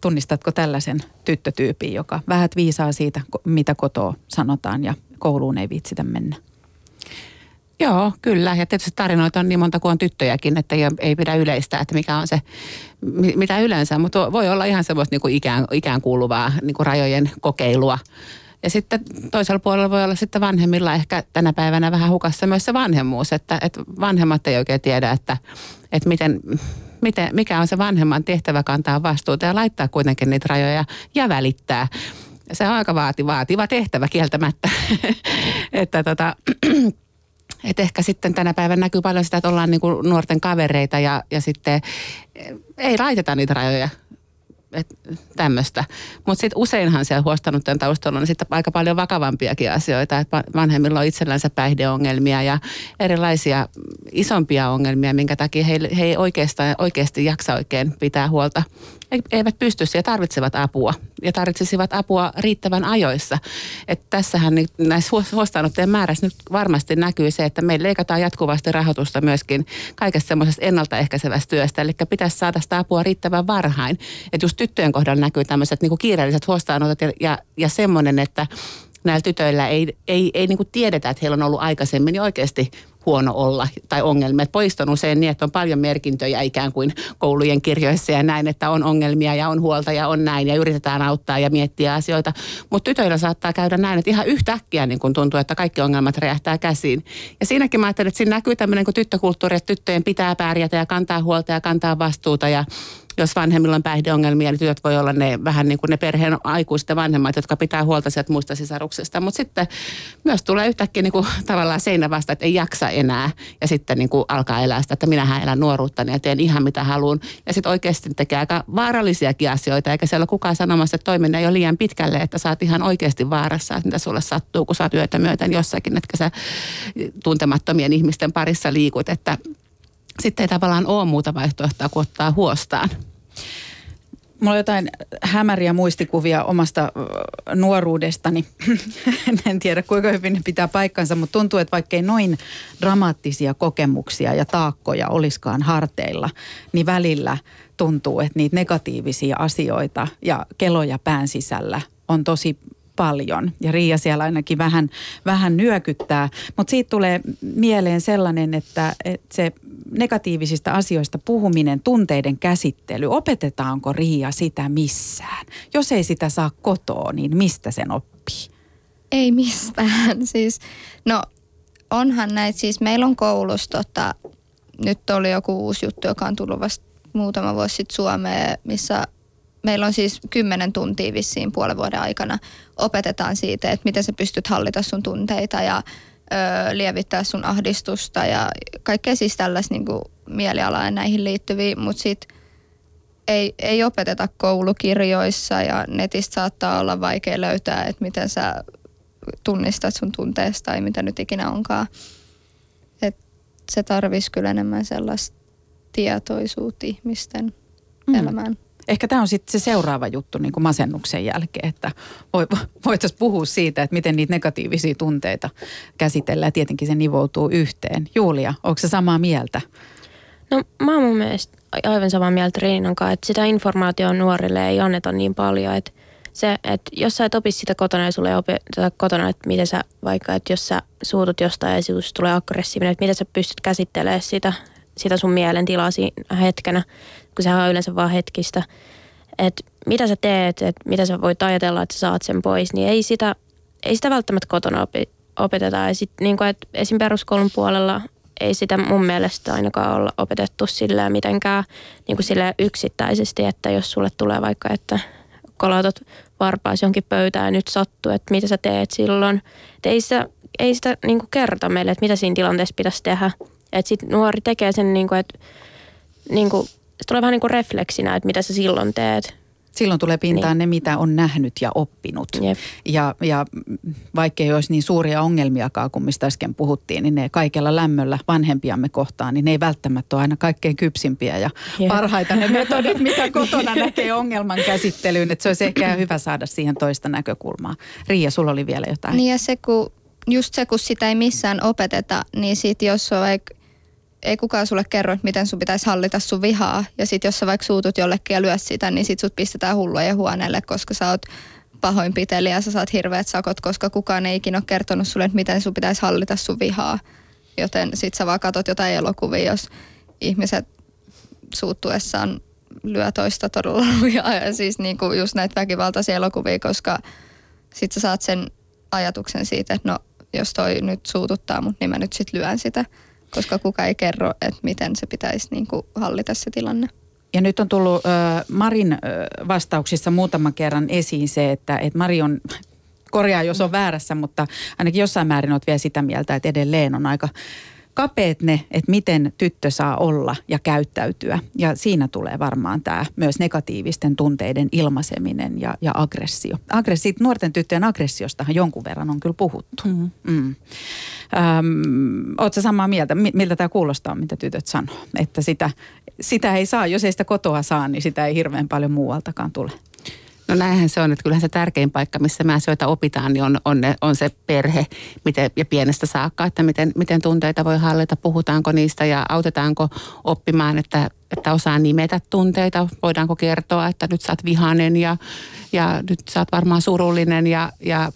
Speaker 3: tunnistatko tällaisen tyttötyypin, joka vähät viisaa siitä, mitä kotoa sanotaan ja kouluun ei viitsitä mennä?
Speaker 1: Joo, kyllä. Ja tietysti tarinoita on niin monta kuin on tyttöjäkin, että ei, ei pidä yleistää, että mikä on se, mitä yleensä. Mutta voi olla ihan semmoista niin kuin ikään, ikään kuuluvaa niin kuin rajojen kokeilua. Ja sitten toisella puolella voi olla sitten vanhemmilla ehkä tänä päivänä vähän hukassa myös se vanhemmuus, että, että vanhemmat ei oikein tiedä, että, että miten, miten, mikä on se vanhemman tehtävä kantaa vastuuta ja laittaa kuitenkin niitä rajoja ja välittää. Se on aika vaativa, vaativa tehtävä kieltämättä. (laughs) että tota, (clears throat) et ehkä sitten tänä päivänä näkyy paljon sitä, että ollaan niin kuin nuorten kavereita ja, ja sitten ei laiteta niitä rajoja tämmöistä. Mutta sitten useinhan siellä huostanutten taustalla on sitten aika paljon vakavampiakin asioita, että vanhemmilla on itsellänsä päihdeongelmia ja erilaisia isompia ongelmia, minkä takia he, he ei oikeastaan, oikeasti jaksa oikein pitää huolta eivät pysty ja tarvitsevat apua ja tarvitsisivat apua riittävän ajoissa. Että tässähän näissä huostaanottojen määrässä nyt varmasti näkyy se, että me leikataan jatkuvasti rahoitusta myöskin kaikesta semmoisesta ennaltaehkäisevästä työstä. Eli pitäisi saada sitä apua riittävän varhain. Että just tyttöjen kohdalla näkyy tämmöiset niin kiireelliset huostaanotot ja, ja, ja semmoinen, että näillä tytöillä ei, ei, ei niin tiedetä, että heillä on ollut aikaisemmin oikeasti huono olla tai ongelmia. Pojista on usein niin, että on paljon merkintöjä ikään kuin koulujen kirjoissa ja näin, että on ongelmia ja on huolta ja on näin ja yritetään auttaa ja miettiä asioita. Mutta tytöillä saattaa käydä näin, että ihan yhtäkkiä niin kun tuntuu, että kaikki ongelmat räjähtää käsiin. Ja siinäkin mä ajattelen, että siinä näkyy tämmöinen kuin tyttökulttuuri, että tyttöjen pitää pärjätä ja kantaa huolta ja kantaa vastuuta ja jos vanhemmilla on päihdeongelmia, niin tytöt voi olla ne vähän niin kuin ne perheen aikuiset ja vanhemmat, jotka pitää huolta sieltä muista sisaruksista. Mutta sitten myös tulee yhtäkkiä niin kuin tavallaan seinä vasta, että ei jaksa enää ja sitten niin kuin alkaa elää sitä, että minähän elän nuoruuttani ja teen ihan mitä haluan. Ja sitten oikeasti tekee aika vaarallisiakin asioita, eikä siellä ole kukaan sanomassa, että toiminta ei ole liian pitkälle, että sä oot ihan oikeasti vaarassa, että mitä sulle sattuu, kun sä oot yötä myöten jossakin, että sä tuntemattomien ihmisten parissa liikut, että sitten ei tavallaan ole muuta vaihtoehtoa kuin ottaa huostaan.
Speaker 3: Mulla on jotain hämäriä muistikuvia omasta nuoruudestani. (laughs) en tiedä kuinka hyvin ne pitää paikkansa, mutta tuntuu, että vaikkei noin dramaattisia kokemuksia ja taakkoja olisikaan harteilla, niin välillä tuntuu, että niitä negatiivisia asioita ja keloja pään sisällä on tosi paljon. Ja Riia siellä ainakin vähän, vähän nyökyttää. Mutta siitä tulee mieleen sellainen, että, että se negatiivisista asioista puhuminen, tunteiden käsittely, opetetaanko Riia sitä missään? Jos ei sitä saa kotoa, niin mistä sen oppii?
Speaker 5: Ei mistään. (laughs) Siis, no onhan näitä, siis meillä on koulussa tota, nyt oli joku uusi juttu, joka on tullut vasta muutama vuosi sitten Suomeen, missä meillä on siis kymmenen tuntia vissiin puolen vuoden aikana opetetaan siitä, että miten sä pystyt hallita sun tunteita ja ö, lievittää sun ahdistusta ja kaikkea siis tällaista niin mielialaa näihin liittyviä, mutta sitten ei, ei opeteta koulukirjoissa ja netistä saattaa olla vaikea löytää, että miten sä tunnistat sun tunteesta tai mitä nyt ikinä onkaan. Et se tarvisi kyllä enemmän sellaista tietoisuutta ihmisten mm. elämään.
Speaker 3: Ehkä tämä on sitten se seuraava juttu niin kuin masennuksen jälkeen, että voitaisiin puhua siitä, että miten niitä negatiivisia tunteita käsitellään. Tietenkin se nivoutuu yhteen. Julia, onko se samaa mieltä?
Speaker 4: No mä oon mun mielestä aivan samaa mieltä Riinan kanssa, että sitä informaatiota nuorille ei anneta niin paljon, että se, että jos sä et opi sitä kotona ja sulle ei opeteta kotona, että miten sä vaikka, että jos sä suutut jostain ja sinusta tulee aggressiivinen, että miten sä pystyt käsittelemään sitä, sitä sun mielentilaa siinä hetkenä, kun sehän on yleensä vaan hetkistä. Että mitä sä teet, että mitä sä voit ajatella, että sä saat sen pois, niin ei sitä, ei sitä välttämättä kotona opi, opeteta. Ja sit, niin kuin, että esim. peruskoulun puolella ei sitä mun mielestä ainakaan olla opetettu sillä mitenkään niin kuin sillä yksittäisesti, että jos sulle tulee vaikka, että kolautat varpaas jonkin pöytään ja nyt sattuu, että mitä sä teet silloin. Että ei sitä, ei sitä niin kuin kerrota meille, että mitä siinä tilanteessa pitäisi tehdä. Että sitten nuori tekee sen, niin kuin, että niin kuin, se tulee vähän niin kuin refleksinä, että mitä sä silloin teet.
Speaker 3: Silloin tulee pintaan niin. ne, mitä on nähnyt ja oppinut. Jep. Ja, ja vaikkei olisi niin suuria ongelmiakaan kuin mistä äsken puhuttiin, niin ne kaikella lämmöllä vanhempiamme kohtaan, niin ne ei välttämättä ole aina kaikkein kypsimpiä ja Jep. parhaita ne metodit, mitä (laughs) kotona näkee ongelman käsittelyyn. Että se olisi ehkä hyvä saada siihen toista näkökulmaa. Riia, sulla oli vielä jotain.
Speaker 5: Niin ja se, kun, just se, kun sitä ei missään opeteta, niin sitten jos on vaikka ei kukaan sulle kerro, että miten sun pitäisi hallita sun vihaa. Ja sitten jos sä vaikka suutut jollekin ja lyöt sitä, niin sit sut pistetään hulluja huoneelle, koska sä oot pahoinpitelijä ja sä saat hirveät sakot, koska kukaan ei ikinä ole kertonut sulle, että miten sun pitäisi hallita sun vihaa. Joten sit sä vaan katot jotain elokuvia, jos ihmiset suuttuessaan lyö toista todella lujaa. Ja siis niin kuin just näitä väkivaltaisia elokuvia, koska sit sä saat sen ajatuksen siitä, että no jos toi nyt suututtaa mut, niin mä nyt sit lyön sitä koska kuka ei kerro, että miten se pitäisi niin kuin hallita se tilanne.
Speaker 3: Ja nyt on tullut äh, Marin vastauksissa muutaman kerran esiin se, että, että Mari on, korjaa jos on väärässä, mutta ainakin jossain määrin olet vielä sitä mieltä, että edelleen on aika kapeet ne, että miten tyttö saa olla ja käyttäytyä. Ja siinä tulee varmaan tämä myös negatiivisten tunteiden ilmaiseminen ja, ja aggressio. Aggressio. Nuorten tyttöjen aggressiostahan jonkun verran on kyllä puhuttu. Mm-hmm. Mm. Oletko samaa mieltä? Miltä tämä kuulostaa, mitä tytöt sanoo? Että sitä, sitä ei saa, jos ei sitä kotoa saa, niin sitä ei hirveän paljon muualtakaan tule.
Speaker 1: No näinhän se on, että kyllähän se tärkein paikka, missä me asioita opitaan, niin on, on, ne, on se perhe miten, ja pienestä saakka, että miten, miten tunteita voi hallita, puhutaanko niistä ja autetaanko oppimaan, että, että osaa nimetä tunteita, voidaanko kertoa, että nyt sä oot vihanen ja, ja nyt sä oot varmaan surullinen ja, ja,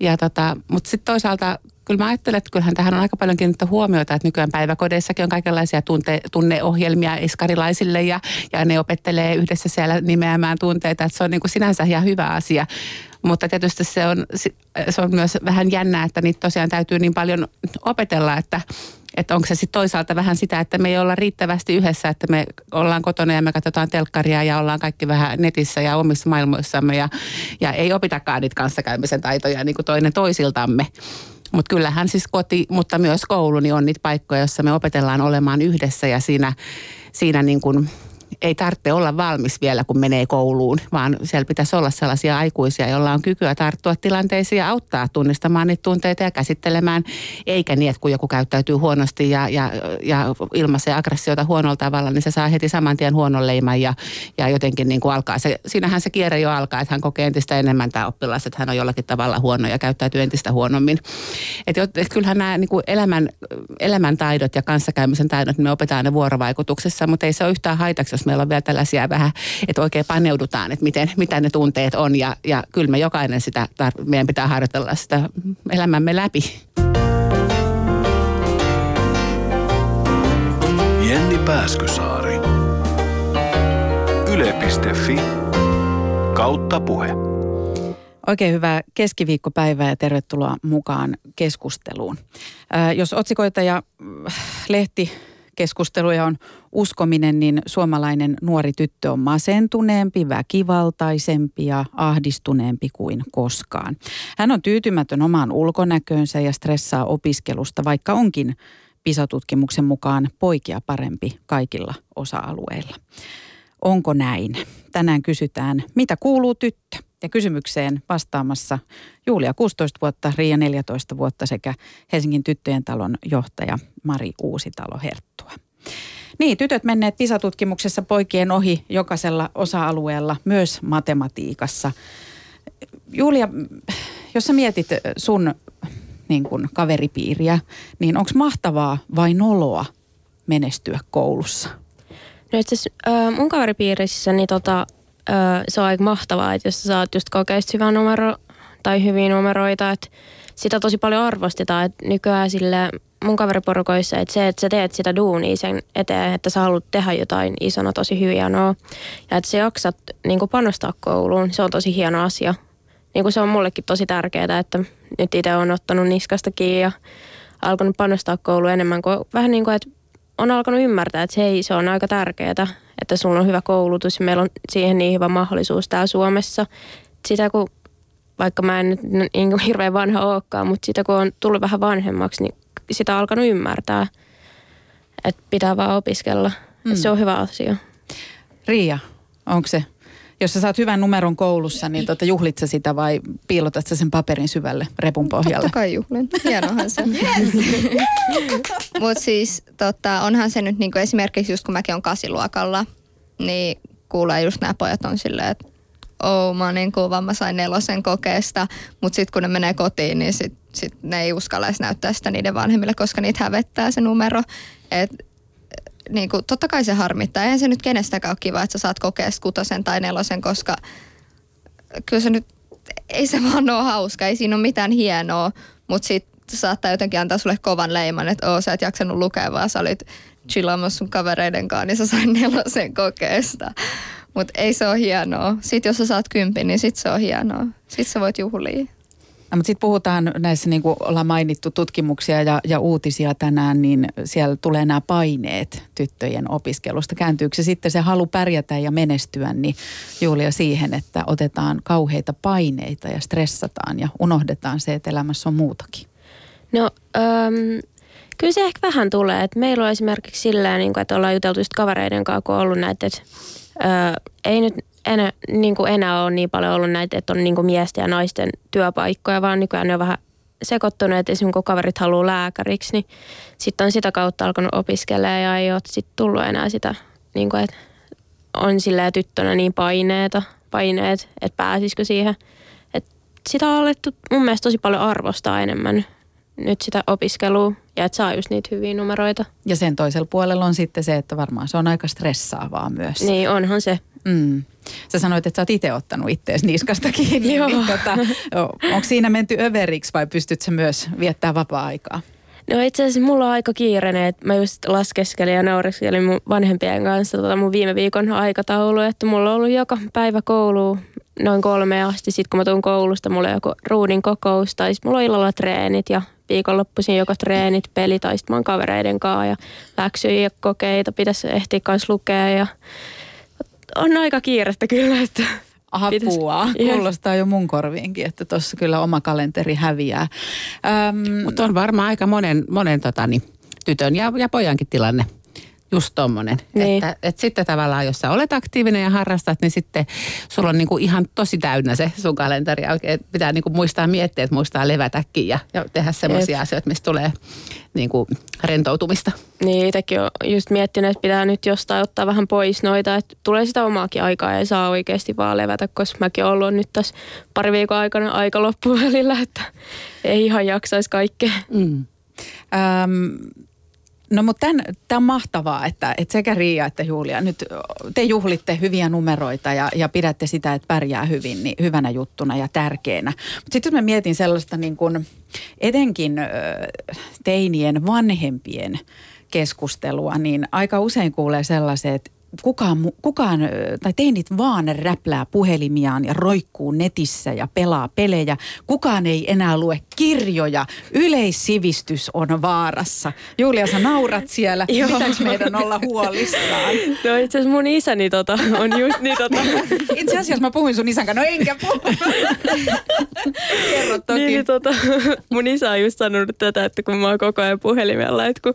Speaker 1: ja tota, mutta sitten toisaalta kyllä mä ajattelen, että kyllähän tähän on aika paljon kiinnitetty huomiota, että nykyään päiväkodeissakin on kaikenlaisia tunte, tunneohjelmia eskarilaisille ja, ja ne opettelee yhdessä siellä nimeämään tunteita, että se on niin kuin sinänsä ihan hyvä asia. Mutta tietysti se on, se on myös vähän jännää, että niitä tosiaan täytyy niin paljon opetella, että että onko se sitten toisaalta vähän sitä, että me ei olla riittävästi yhdessä, että me ollaan kotona ja me katsotaan telkkaria ja ollaan kaikki vähän netissä ja omissa maailmoissamme ja, ja ei opitakaan niitä kanssakäymisen taitoja niin kuin toinen toisiltamme. Mutta kyllähän siis koti, mutta myös koulu, niin on niitä paikkoja, joissa me opetellaan olemaan yhdessä ja siinä, siinä niin kuin ei tarvitse olla valmis vielä, kun menee kouluun, vaan siellä pitäisi olla sellaisia aikuisia, joilla on kykyä tarttua tilanteisiin ja auttaa tunnistamaan niitä tunteita ja käsittelemään, eikä niin, että kun joku käyttäytyy huonosti ja, ja, ja ilmaisee aggressiota huonolla tavalla, niin se saa heti saman tien huonon leiman ja, ja jotenkin niin kuin alkaa se, siinähän se kierre jo alkaa, että hän kokee entistä enemmän tämä oppilas, että hän on jollakin tavalla huono ja käyttäytyy entistä huonommin. Että et kyllähän nämä niin kuin elämän, elämäntaidot ja kanssakäymisen taidot, niin me opetaan ne vuorovaikutuksessa, mutta ei se ole yhtään haitaksi, jos meillä on vielä tällaisia vähän, että oikein paneudutaan, että miten, mitä ne tunteet on. Ja, ja kyllä me jokainen sitä, meidän pitää harjoitella sitä elämämme läpi.
Speaker 2: Jenni Pääskysaari. Yle.fi kautta puhe.
Speaker 3: Oikein hyvää keskiviikkopäivää ja tervetuloa mukaan keskusteluun. Ää, jos otsikoita ja äh, lehti keskusteluja on uskominen, niin suomalainen nuori tyttö on masentuneempi, väkivaltaisempi ja ahdistuneempi kuin koskaan. Hän on tyytymätön omaan ulkonäköönsä ja stressaa opiskelusta, vaikka onkin PISA-tutkimuksen mukaan poikia parempi kaikilla osa-alueilla. Onko näin? Tänään kysytään, mitä kuuluu tyttö? Ja kysymykseen vastaamassa Julia 16 vuotta, Riia 14 vuotta sekä Helsingin tyttöjen talon johtaja Mari Uusitalo-Herttua. Niin, tytöt menneet PISA-tutkimuksessa poikien ohi jokaisella osa-alueella, myös matematiikassa. Julia, jos sä mietit sun niin kun, kaveripiiriä, niin onko mahtavaa vai noloa menestyä koulussa?
Speaker 4: No itse asiassa mun kaveripiirissä niin tota, se on aika mahtavaa, että jos sä saat just kokeista hyvä numero tai hyviä numeroita, että sitä tosi paljon arvostetaan, että nykyään sille mun kaveriporukoissa, että se, että sä teet sitä duunia sen eteen, että sä haluat tehdä jotain isona tosi no, ja että sä jaksat niin panostaa kouluun, se on tosi hieno asia. Niin se on mullekin tosi tärkeää, että nyt itse on ottanut niskasta kiinni ja alkanut panostaa kouluun enemmän kuin vähän niin kuin, että on alkanut ymmärtää, että hei, se on aika tärkeää, että sulla on hyvä koulutus ja meillä on siihen niin hyvä mahdollisuus täällä Suomessa. Sitä kun, vaikka mä en nyt niin hirveän vanha olekaan, mutta sitä kun on tullut vähän vanhemmaksi, niin sitä on alkanut ymmärtää, että pitää vaan opiskella. Mm. Se on hyvä asia.
Speaker 3: Riia, onko se jos sä saat hyvän numeron koulussa, niin tota, juhlit sä sitä vai piilotat sä sen paperin syvälle repun pohjalle?
Speaker 5: Totta kai juhlin. Hienohan se. Yes. Mutta siis tota, onhan se nyt niinku esimerkiksi just kun mäkin on kasiluokalla, niin kuulee just nämä pojat on silleen, että oh, mä oon niin kuva, mä sain nelosen kokeesta, mutta sitten kun ne menee kotiin, niin sit, sit ne ei uskalla edes näyttää sitä niiden vanhemmille, koska niitä hävettää se numero. Et niin kuin, totta kai se harmittaa. Eihän se nyt kenestäkään ole kiva, että sä saat kokea kutosen tai nelosen, koska kyllä se nyt, ei se vaan ole hauska, ei siinä ole mitään hienoa, mutta sitten saattaa jotenkin antaa sulle kovan leiman, että oo, sä et jaksanut lukea, vaan sä olit chillaamassa sun kavereiden kanssa, niin sä sain (laughs) nelosen kokeesta. Mutta ei se ole hienoa. Sitten jos sä saat kympin, niin sit se on hienoa. Sitten sä voit juhlia.
Speaker 3: No, mutta sitten puhutaan näissä, niin kuin ollaan mainittu tutkimuksia ja, ja uutisia tänään, niin siellä tulee nämä paineet tyttöjen opiskelusta. Kääntyykö se sitten se halu pärjätä ja menestyä, niin Julia siihen, että otetaan kauheita paineita ja stressataan ja unohdetaan se, että elämässä on muutakin?
Speaker 4: No, um, kyllä se ehkä vähän tulee. Et meillä on esimerkiksi sillä niin että ollaan juteltu just kavereiden kanssa, kun on ollut näitä, että ei nyt enää, niin kuin enää ole niin paljon ollut näitä, että on niin kuin miesten ja naisten työpaikkoja, vaan nykyään ne on vähän sekoittunut, että esimerkiksi kun kaverit haluaa lääkäriksi, niin sitten on sitä kautta alkanut opiskelemaan ja ei ole sitten tullut enää sitä, niin kuin, että on silleen tyttönä niin paineita, paineet, että pääsisikö siihen. Et sitä on alettu mun mielestä tosi paljon arvostaa enemmän nyt sitä opiskelua ja että saa just niitä hyviä numeroita.
Speaker 3: Ja sen toisella puolella on sitten se, että varmaan se on aika stressaavaa myös.
Speaker 4: Niin, onhan se.
Speaker 3: Mm. Sä sanoit, että sä oot itse ottanut ittees niskasta kiinni. (laughs)
Speaker 4: Joo.
Speaker 3: Niin, tota, onko siinä menty överiksi vai pystyt sä myös viettää vapaa-aikaa?
Speaker 4: No itse asiassa mulla on aika kiireinen, että mä just laskeskelin ja naureskelin mun vanhempien kanssa tota mun viime viikon aikataulu, että mulla on ollut joka päivä koulu noin kolme asti. Sitten kun mä tuun koulusta, mulla on joko ruudin kokous tai mulla on illalla treenit ja viikonloppuisin joko treenit, peli tai sitten mä oon kavereiden kanssa ja läksyjä ja kokeita pitäisi ehtiä kanssa lukea ja on aika kiirettä kyllä, että
Speaker 3: Apua.
Speaker 4: Jep.
Speaker 3: Kuulostaa jo mun korviinkin, että tuossa kyllä oma kalenteri häviää. Öm,
Speaker 1: Mutta on varmaan aika monen, monen totani, tytön ja, ja pojankin tilanne just tommonen.
Speaker 4: Niin.
Speaker 1: Että, että sitten tavallaan, jos sä olet aktiivinen ja harrastat, niin sitten sulla on niinku ihan tosi täynnä se sun kalenteri. Oikein pitää niinku muistaa miettiä, että muistaa levätäkin ja, ja tehdä semmoisia asioita, mistä tulee niinku rentoutumista.
Speaker 4: Niin, itsekin on just miettinyt, että pitää nyt jostain ottaa vähän pois noita, että tulee sitä omaakin aikaa ja ei saa oikeasti vaan levätä, koska mäkin olen ollut nyt tässä pari viikon aikana aika loppuvälillä, että ei ihan jaksaisi kaikkea.
Speaker 1: Mm.
Speaker 3: Öm, no mutta tämä on mahtavaa, että, että sekä Riia että Julia, nyt te juhlitte hyviä numeroita ja, ja pidätte sitä, että pärjää hyvin, niin hyvänä juttuna ja tärkeänä. Mutta sitten mä mietin sellaista niin kuin etenkin teinien vanhempien keskustelua, niin aika usein kuulee sellaiset, kukaan, kukaan, tai teinit vaan räplää puhelimiaan ja roikkuu netissä ja pelaa pelejä. Kukaan ei enää lue kirjoja. Yleissivistys on vaarassa. Julia, sä naurat siellä.
Speaker 4: Joo.
Speaker 3: Pitääkö meidän olla huolissaan?
Speaker 4: No itse asiassa mun isäni tota, on just niin tota, (laughs)
Speaker 3: Itse asiassa mä puhuin sun isän kanssa. No enkä puhu. Kerro toki.
Speaker 4: niin, niin tota, mun isä on just sanonut tätä, että kun mä oon koko ajan puhelimella, että kun,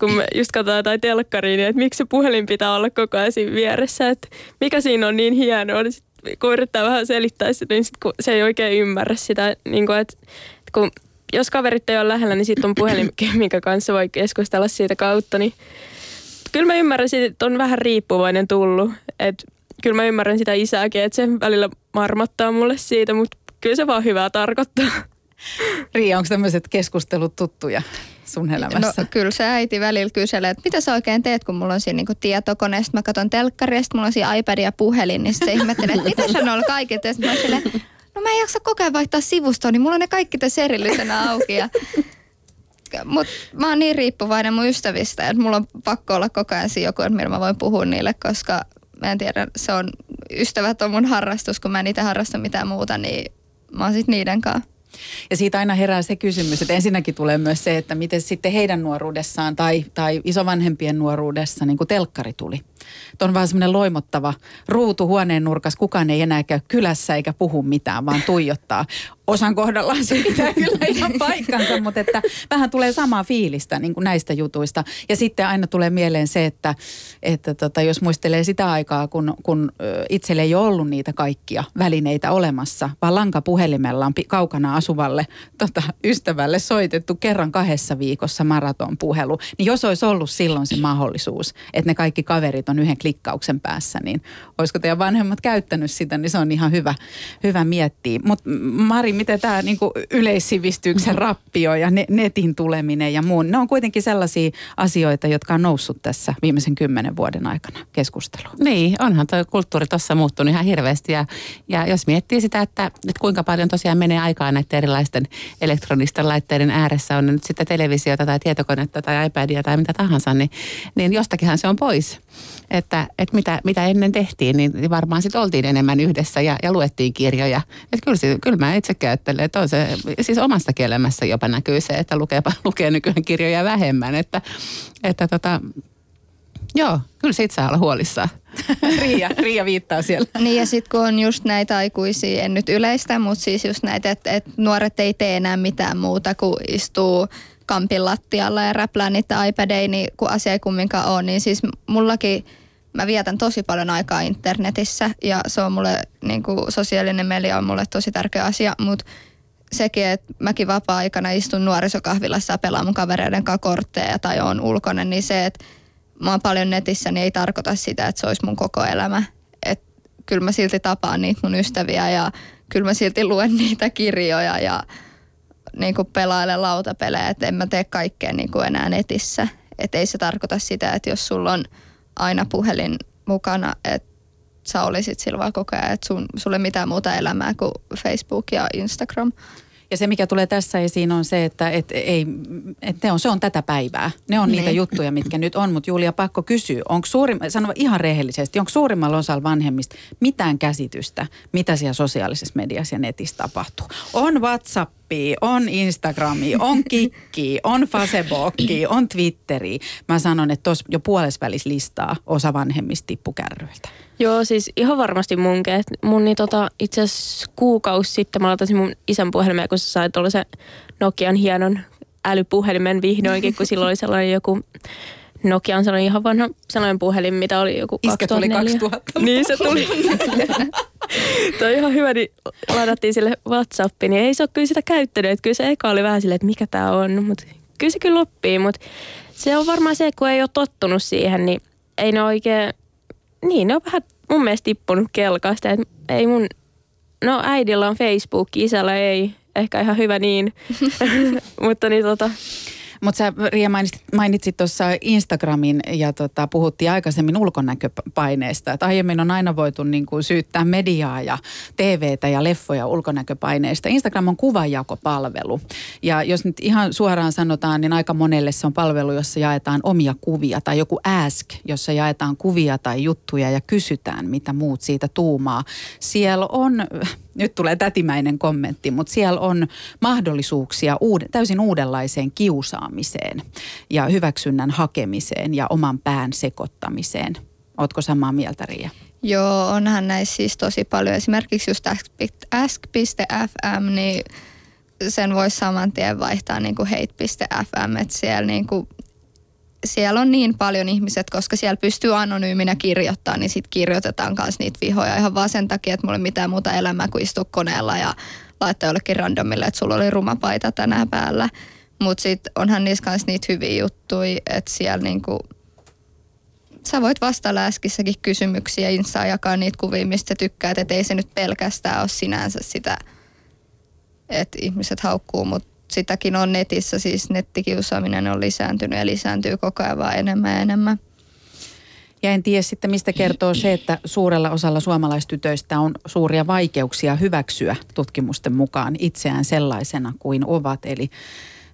Speaker 4: kun me just katsotaan jotain telkkaria, niin että miksi se puhelin pitää olla koko ajan siinä vieressä, että mikä siinä on niin hienoa, niin sit, kun yrittää vähän selittää sitä, niin sit, kun se ei oikein ymmärrä sitä, niin kuin, että, että kun, jos kaverit ei ole lähellä, niin sitten on puhelin, (clears throat) minkä kanssa voi keskustella siitä kautta, niin kyllä mä ymmärrän, että on vähän riippuvainen tullut, että kyllä mä ymmärrän sitä isääkin, että se välillä marmattaa mulle siitä, mutta kyllä se vaan hyvää tarkoittaa.
Speaker 3: Riia, onko tämmöiset keskustelut tuttuja sun elämässä?
Speaker 5: No kyllä se äiti välillä kyselee, että mitä sä oikein teet, kun mulla on siinä niinku tietokone, mä katson telkkaria, mulla on siinä iPad ja puhelin, niin se ihmettelee, että mitä sä noilla kaikilla teet? Sitten mä silleen, no mä en jaksa koko ajan vaihtaa sivustoa, niin mulla on ne kaikki tässä erillisenä auki. Ja... Mutta mä oon niin riippuvainen mun ystävistä, että mulla on pakko olla koko ajan siinä joku, että millä mä voin puhua niille, koska mä en tiedä, se on, ystävät on mun harrastus, kun mä en itse harrasta mitään muuta, niin mä oon sit niiden kanssa.
Speaker 3: Ja siitä aina herää se kysymys, että ensinnäkin tulee myös se, että miten sitten heidän nuoruudessaan tai, tai isovanhempien nuoruudessa niin kuin telkkari tuli. Että on vaan semmoinen loimottava ruutu huoneen nurkas, kukaan ei enää käy kylässä eikä puhu mitään, vaan tuijottaa. Osan kohdallaan se pitää kyllä ihan paikkansa, mutta että vähän tulee samaa fiilistä niin kuin näistä jutuista. Ja sitten aina tulee mieleen se, että, että tota, jos muistelee sitä aikaa, kun, kun itselle ei ollut niitä kaikkia välineitä olemassa, vaan lankapuhelimella on kaukana asuvalle tota, ystävälle soitettu kerran kahdessa viikossa maratonpuhelu, niin jos olisi ollut silloin se mahdollisuus, että ne kaikki kaverit on yhden klikkauksen päässä, niin olisiko teidän vanhemmat käyttänyt sitä, niin se on ihan hyvä, hyvä miettiä. Mutta Mari, miten tämä niinku yleissivistyksen rappio ja ne, netin tuleminen ja muun, ne on kuitenkin sellaisia asioita, jotka on noussut tässä viimeisen kymmenen vuoden aikana keskusteluun.
Speaker 1: Niin, onhan tuo kulttuuri tuossa muuttunut ihan hirveästi ja, ja jos miettii sitä, että, että kuinka paljon tosiaan menee aikaa näiden erilaisten elektronisten laitteiden ääressä, on ne nyt sitten televisiota tai tietokonetta tai iPadia tai mitä tahansa, niin, niin jostakinhan se on pois. Että, että mitä, mitä ennen tehtiin, niin varmaan sitten oltiin enemmän yhdessä ja, ja luettiin kirjoja. Että kyllä, kyllä mä itse ajattelen, että on se, siis omasta elämässä jopa näkyy se, että lukee, (laughs) lukee nykyään kirjoja vähemmän. Että, että tota, joo, kyllä siitä saa olla huolissaan. (laughs)
Speaker 3: Riia, Riia viittaa siellä.
Speaker 5: Niin ja sitten kun on just näitä aikuisia, en nyt yleistä, mutta siis just näitä, että et nuoret ei tee enää mitään muuta kuin istuu kampin lattialla ja räplää niitä iPadeja, niin kun asia ei kumminkaan ole, niin siis mullakin mä vietän tosi paljon aikaa internetissä ja se on mulle, niin kuin sosiaalinen media on mulle tosi tärkeä asia, mutta sekin, että mäkin vapaa-aikana istun nuorisokahvilassa ja pelaan mun kavereiden kanssa kortteja tai on ulkona, niin se, että mä oon paljon netissä, niin ei tarkoita sitä, että se olisi mun koko elämä. Et kyllä mä silti tapaan niitä mun ystäviä ja kyllä mä silti luen niitä kirjoja ja niin kuin pelailen lautapelejä, että en mä tee kaikkea niin kuin enää netissä. Että ei se tarkoita sitä, että jos sulla on aina puhelin mukana, että sä olisit sillä vaan koko ajan, että sun, sulle mitään muuta elämää kuin Facebook ja Instagram.
Speaker 3: Ja se, mikä tulee tässä esiin, on se, että et, ei, et ne on, se on tätä päivää. Ne on niin. niitä juttuja, mitkä nyt on. Mutta Julia, pakko kysyä, onko suurin, sano ihan rehellisesti, onko suurimmalla osalla vanhemmista mitään käsitystä, mitä siellä sosiaalisessa mediassa ja netissä tapahtuu? On WhatsApp, on Instagrami, on Kikki, on Facebookki, on Twitteri. Mä sanon, että tuossa jo puolesvälis listaa osa vanhemmista tippukärryiltä.
Speaker 4: Joo, siis ihan varmasti munkin. Mun niin tota, itse asiassa kuukausi sitten mä latasin mun isän puhelimeen, kun sä sait se Nokian hienon älypuhelimen vihdoinkin, kun silloin oli sellainen joku Nokia on sellainen ihan vanha sellainen puhelin, mitä oli joku
Speaker 3: Iskä
Speaker 4: 2004.
Speaker 3: tuli 2000.
Speaker 4: Niin se tuli. (laughs) Tuo on ihan hyvä, niin ladattiin sille Whatsappi, niin ei se ole kyllä sitä käyttänyt. Että kyllä se eka oli vähän silleen, että mikä tämä on, mutta kyllä se kyllä oppii. Mutta se on varmaan se, kun ei ole tottunut siihen, niin ei ne oikein, niin ne on vähän mun mielestä tippunut kelkasta. Että ei mun, no äidillä on Facebook, isällä ei, ehkä ihan hyvä niin. (laughs) (laughs) mutta niin tota,
Speaker 3: mutta sä Riia mainitsit, mainitsit tuossa Instagramin ja tota, puhuttiin aikaisemmin ulkonäköpaineesta. Että aiemmin on aina voitu niin kuin syyttää mediaa ja TVtä ja leffoja ulkonäköpaineista. Instagram on kuvajakopalvelu. Ja jos nyt ihan suoraan sanotaan, niin aika monelle se on palvelu, jossa jaetaan omia kuvia. Tai joku Ask, jossa jaetaan kuvia tai juttuja ja kysytään, mitä muut siitä tuumaa. Siellä on nyt tulee tätimäinen kommentti, mutta siellä on mahdollisuuksia uud- täysin uudenlaiseen kiusaamiseen ja hyväksynnän hakemiseen ja oman pään sekoittamiseen. Ootko samaa mieltä, Riia?
Speaker 5: Joo, onhan näissä siis tosi paljon. Esimerkiksi just ask.fm, niin sen voisi saman tien vaihtaa niin kuin hate.fm, että siellä niin kuin siellä on niin paljon ihmiset, koska siellä pystyy anonyyminä kirjoittaa, niin sitten kirjoitetaan myös niitä vihoja ihan vaan sen takia, että mulla ei mitään muuta elämää kuin istua koneella ja laittaa jollekin randomille, että sulla oli rumapaita tänään päällä. Mutta sitten onhan niissä kanssa niitä hyviä juttuja, että siellä niinku, sä voit vastailla äskissäkin kysymyksiä, Insta jakaa niitä kuvia, mistä tykkäät, että ei se nyt pelkästään ole sinänsä sitä, että ihmiset haukkuu, mutta sitäkin on netissä, siis nettikiusaaminen on lisääntynyt ja lisääntyy koko ajan vaan enemmän ja enemmän.
Speaker 3: Ja en tiedä sitten, mistä kertoo se, että suurella osalla suomalaistytöistä on suuria vaikeuksia hyväksyä tutkimusten mukaan itseään sellaisena kuin ovat. Eli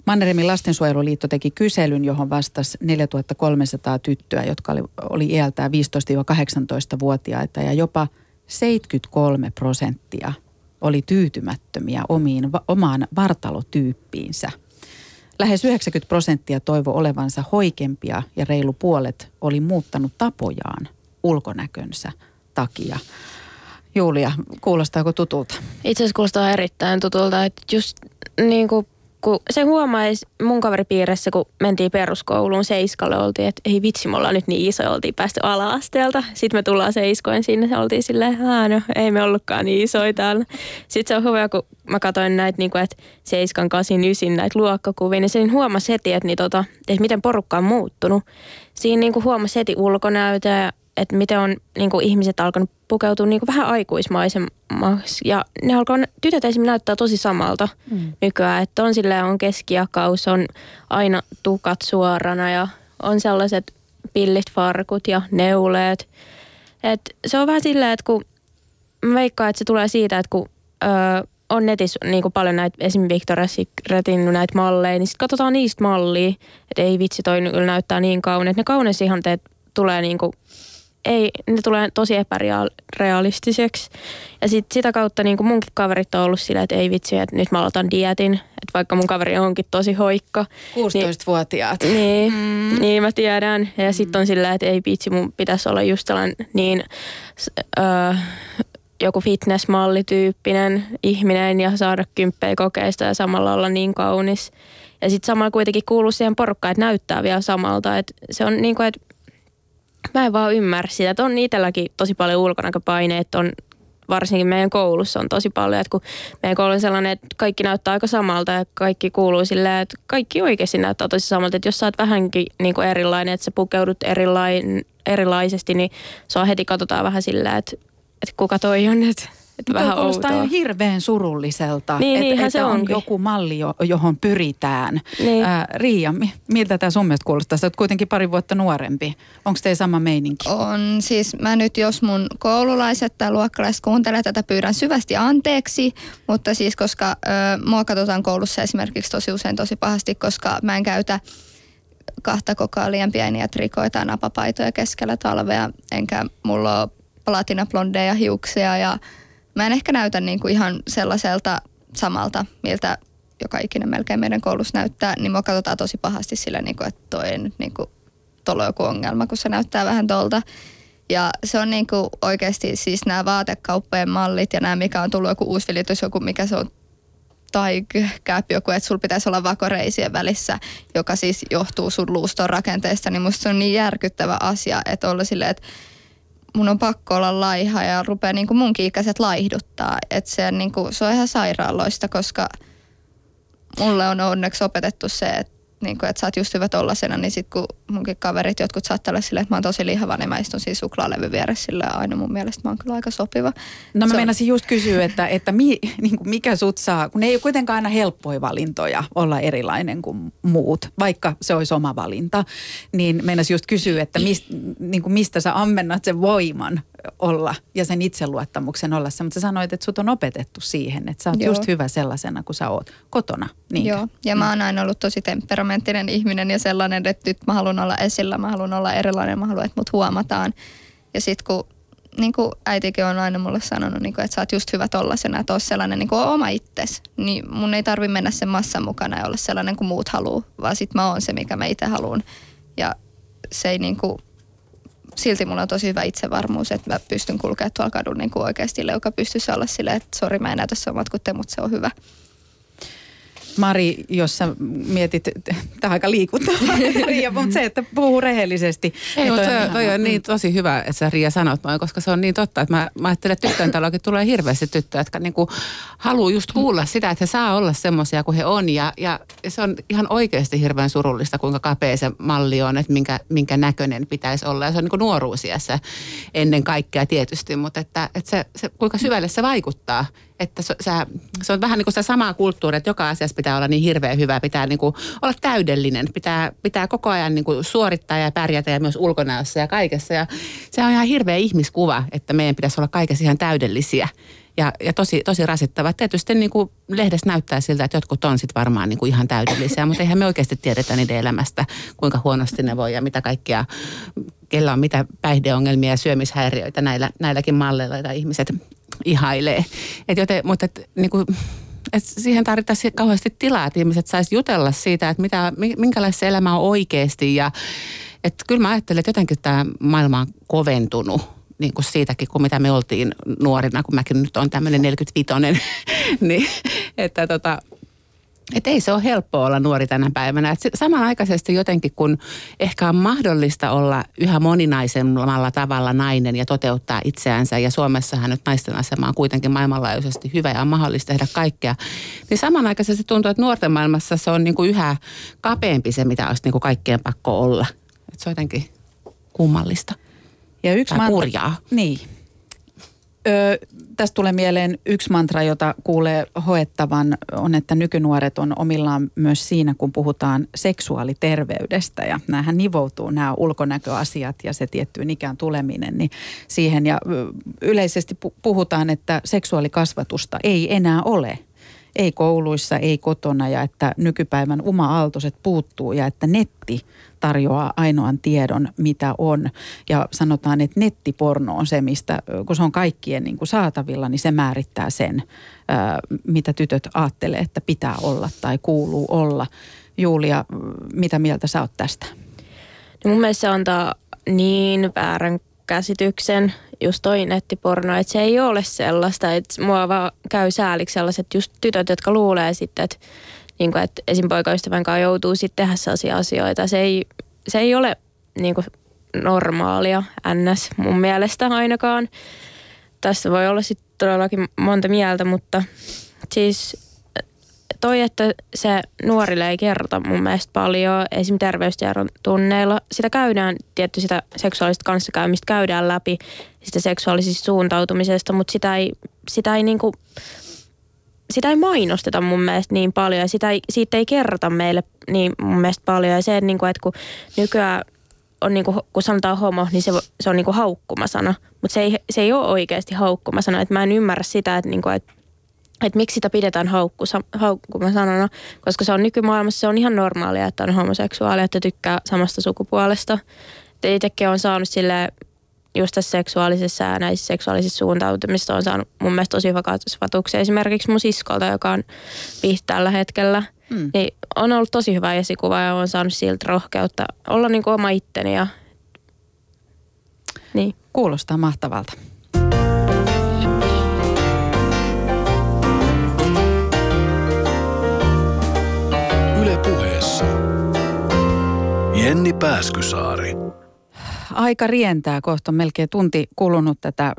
Speaker 3: Manneremin lastensuojeluliitto teki kyselyn, johon vastasi 4300 tyttöä, jotka oli, oli iältään 15-18-vuotiaita ja jopa 73 prosenttia oli tyytymättömiä omiin, omaan vartalotyyppiinsä. Lähes 90 prosenttia toivo olevansa hoikempia ja reilu puolet oli muuttanut tapojaan ulkonäkönsä takia. Julia, kuulostaako tutulta?
Speaker 4: Itse asiassa kuulostaa erittäin tutulta, että just niin kuin kun se huomaisi mun kaveripiirissä, kun mentiin peruskouluun seiskalle, oltiin, että ei vitsi, me ollaan nyt niin iso, oltiin päästy ala-asteelta. Sitten me tullaan seiskoin sinne, ja oltiin silleen, no ei me ollutkaan niin isoja täällä. Sitten se on hyvä, kun mä katsoin näitä, niin kuin, että seiskan, kasin, ysin näitä luokkakuvia, niin sen huomasi heti, että, niin tota, että miten porukka on muuttunut. Siinä niin kuin huomasi heti ulkonäötä että miten on niin kuin ihmiset alkanut pukeutua niin kuin vähän aikuismaisemmaksi. Ja ne alkaa, tytöt esimerkiksi näyttää tosi samalta mm. nykyään, että on silleen, on keskiakaus, on aina tukat suorana ja on sellaiset pillit farkut ja neuleet. Et se on vähän silleen, että kun mä veikkaan, että se tulee siitä, että kun öö, on netissä niin kuin paljon näitä, esimerkiksi Victoria's Secretin näitä malleja, niin sitten katsotaan niistä mallia, että ei vitsi, toi kyllä näyttää niin kauneet. Ne kauneusihanteet tulee niin kuin ei, ne tulee tosi epärealistiseksi. Ja sit sitä kautta niin kuin munkin kaverit on ollut silleen, että ei vitsi, että nyt mä aloitan dietin. Että vaikka mun kaveri onkin tosi hoikka.
Speaker 3: 16-vuotiaat.
Speaker 4: Niin, niin, mm. niin mä tiedän. Ja mm. sitten on silleen, että ei vitsi, mun pitäisi olla just sellainen niin... Öö, joku fitnessmallityyppinen ihminen ja saada kymppejä kokeista ja samalla olla niin kaunis. Ja sitten samalla kuitenkin kuuluu siihen porukkaan, että näyttää vielä samalta. Et se on niin kuin, että mä en vaan ymmärrä sitä, että on itselläkin tosi paljon ulkonäköpaineet, on varsinkin meidän koulussa on tosi paljon, että kun meidän koulu on sellainen, että kaikki näyttää aika samalta ja kaikki kuuluu silleen, että kaikki oikeasti näyttää tosi samalta, että jos sä oot vähänkin niin kuin erilainen, että sä pukeudut erilain, erilaisesti, niin on heti katsotaan vähän silleen, että, että kuka toi on, että Että
Speaker 3: Mutta
Speaker 4: vähän
Speaker 3: kuulostaa
Speaker 4: outoa.
Speaker 3: ihan hirveän surulliselta,
Speaker 4: Niin,
Speaker 3: että, että
Speaker 4: se
Speaker 3: on
Speaker 4: onkin.
Speaker 3: joku malli, jo- johon pyritään.
Speaker 4: Niin.
Speaker 3: Ää, Riia, mi- miltä tämä sun mielestä kuulostaa? Sä oot kuitenkin pari vuotta nuorempi. Onko teillä sama meininki?
Speaker 5: On siis, mä nyt jos mun koululaiset tai luokkalaiset kuuntelee tätä, pyydän syvästi anteeksi, mutta siis koska ö, mua katsotaan koulussa esimerkiksi tosi usein tosi pahasti, koska mä en käytä kahta kokoa liian pieniä trikoita ja napapaitoja keskellä talvea, enkä mulla ole platinablondeja hiuksia ja mä en ehkä näytä niinku ihan sellaiselta samalta, miltä joka ikinen melkein meidän koulussa näyttää, niin mua katsotaan tosi pahasti sillä, niinku, että toi ei nyt niinku, tuolla on joku ongelma, kun se näyttää vähän tolta. Ja se on niinku oikeasti siis nämä vaatekauppojen mallit ja nämä, mikä on tullut joku uusi vilitys, joku mikä se on tai kääp joku, että sulla pitäisi olla vakoreisien välissä, joka siis johtuu sun luuston rakenteesta, niin musta se on niin järkyttävä asia, että olla silleen, että mun on pakko olla laiha ja rupeaa niin kuin munkin ikäiset laihduttaa. Että se, niin kuin, se on ihan sairaaloista, koska mulle on onneksi opetettu se, että niin kuin, että sä oot just hyvä tollasena, niin sit kun munkin kaverit jotkut saattaa olla silleen, että mä oon tosi lihava, niin mä istun siinä suklaalevy vieressä sillä aina mun mielestä mä oon kyllä aika sopiva.
Speaker 3: No mä
Speaker 5: Se on-
Speaker 3: meinasin just kysyä, että, että mi, (laughs) niin kuin mikä sut saa, kun ne ei ole kuitenkaan aina helppoja valintoja olla erilainen kuin muut, vaikka se olisi oma valinta. Niin meinasin just kysyä, että mist, niin kuin mistä sä ammennat sen voiman olla ja sen itseluottamuksen olla se. Mutta sä sanoit, että sut on opetettu siihen, että sä oot
Speaker 5: Joo.
Speaker 3: just hyvä sellaisena kuin sä oot kotona. Niinkö?
Speaker 5: Joo, ja mä oon aina ollut tosi temperamenttinen ihminen ja sellainen, että nyt mä haluan olla esillä, mä haluan olla erilainen, mä haluan, että mut huomataan. Ja sit kun niin kuin äitikin on aina mulle sanonut, niin kuin, että sä oot just hyvä tollasena, että oot sellainen niin kuin oma itses. Niin mun ei tarvi mennä sen massan mukana ja olla sellainen kuin muut haluaa, vaan sit mä oon se, mikä mä itse haluan. Ja se ei niin kuin, silti mulla on tosi hyvä itsevarmuus, että mä pystyn kulkemaan tuolla kadulla niin kuin oikeasti leuka pystyssä olla silleen, että sori mä en näytä samat kuin te, mutta se on hyvä.
Speaker 3: Mari, jos sä mietit, tämä (laughs) on aika liikuttavaa, (laughs) Riia, mutta se, että puhuu rehellisesti.
Speaker 1: Ei,
Speaker 3: että
Speaker 1: mutta toi, toi on niin tosi hyvä, että sä Riia sanot noin, koska se on niin totta, että mä, mä ajattelen, että tyttöjen talokin tulee hirveästi tyttöjä, jotka niinku haluaa just kuulla sitä, että he saa olla semmoisia kuin he on. Ja, ja se on ihan oikeasti hirveän surullista, kuinka kapea se malli on, että minkä, minkä näköinen pitäisi olla. Ja se on niin nuoruusiässä ennen kaikkea tietysti, mutta että, että se, se, kuinka syvälle se vaikuttaa. Että se, se, se on vähän niin kuin sitä samaa kulttuuria, että joka asiassa pitää olla niin hirveän hyvä, pitää niin kuin olla täydellinen, pitää, pitää koko ajan niin kuin suorittaa ja pärjätä ja myös ulkonäössä ja kaikessa. Ja se on ihan hirveä ihmiskuva, että meidän pitäisi olla kaikessa ihan täydellisiä. Ja, ja tosi, tosi rasittava. Tietysti niin kuin lehdessä näyttää siltä, että jotkut on sit varmaan niin kuin ihan täydellisiä, mutta eihän me oikeasti tiedetä niiden elämästä, kuinka huonosti ne voi ja mitä kaikkia, kellä on mitä päihdeongelmia ja syömishäiriöitä näillä, näilläkin malleilla, joita ihmiset ihailee. Et joten, mutta et, niin kuin, et siihen tarvittaisiin kauheasti tilaa, että ihmiset saisi jutella siitä, että mitä, mi- minkälaista se elämä on oikeasti. Ja, että kyllä mä ajattelen, että jotenkin tämä maailma on koventunut niin kuin siitäkin, kun mitä me oltiin nuorina, kun mäkin nyt on tämmöinen 45 (laughs) niin että tota, et ei se ole helppoa olla nuori tänä päivänä. Et se- samanaikaisesti jotenkin, kun ehkä on mahdollista olla yhä moninaisemmalla tavalla nainen ja toteuttaa itseänsä, ja Suomessahan nyt naisten asema on kuitenkin maailmanlaajuisesti hyvä ja on mahdollista tehdä kaikkea, niin samanaikaisesti tuntuu, että nuorten maailmassa se on niin kuin yhä kapeampi se, mitä olisi niin kuin kaikkien pakko olla. Et se on jotenkin kummallista.
Speaker 3: Ja yksi
Speaker 1: Tai kurjaa.
Speaker 3: Niin. Ö, tästä tulee mieleen yksi mantra, jota kuulee hoettavan, on, että nykynuoret on omillaan myös siinä, kun puhutaan seksuaaliterveydestä. Ja näähän nivoutuu nämä ulkonäköasiat ja se tiettyyn ikään tuleminen niin siihen. Ja yleisesti pu- puhutaan, että seksuaalikasvatusta ei enää ole ei kouluissa, ei kotona ja että nykypäivän uma-aaltoiset puuttuu ja että netti tarjoaa ainoan tiedon, mitä on. Ja sanotaan, että nettiporno on se, mistä, kun se on kaikkien niin kuin saatavilla, niin se määrittää sen, mitä tytöt ajattelee, että pitää olla tai kuuluu olla. Julia, mitä mieltä sä oot tästä?
Speaker 4: No mun mielestä se antaa niin väärän käsityksen, just toi nettiporno, että se ei ole sellaista, että mua vaan käy sääliksi sellaiset just tytöt, jotka luulee sitten, että, niin kuin, että esim. poikaystävän kanssa joutuu sitten tehdä sellaisia asioita. Se ei, se ei ole niin kuin normaalia, ns. mun mielestä ainakaan. Tässä voi olla sitten todellakin monta mieltä, mutta siis toi, että se nuorille ei kerrota mun mielestä paljon, esim. terveystiedon tunneilla. Sitä käydään, tietty sitä seksuaalista kanssakäymistä käydään läpi, sitä seksuaalisista suuntautumisesta, mutta sitä ei sitä ei niinku, sitä ei mainosteta mun mielestä niin paljon ja sitä ei, siitä ei kerrota meille niin mun mielestä paljon. Ja se, että, niinku, että kun nykyään on niinku, kun sanotaan homo, niin se, se on niinku haukkumasana. Mutta se ei, se ei ole oikeasti haukkumasana. Et mä en ymmärrä sitä, että niinku, et, et miksi sitä pidetään haukku, haukkumasanana. Koska se on nykymaailmassa, se on ihan normaalia, että on homoseksuaali, että tykkää samasta sukupuolesta. Itsekin on saanut sille just tässä seksuaalisessa ja näissä seksuaalisissa suuntautumissa on saanut mun mielestä tosi hyvä kasvatuksia. Esimerkiksi mun siskolta, joka on pihti tällä hetkellä, mm. niin on ollut tosi hyvä esikuva ja on saanut siltä rohkeutta olla niin kuin oma itteni. Ja,
Speaker 3: niin. Kuulostaa mahtavalta.
Speaker 2: Jenni Pääskysaari
Speaker 3: aika rientää. Kohta on melkein tunti kulunut tätä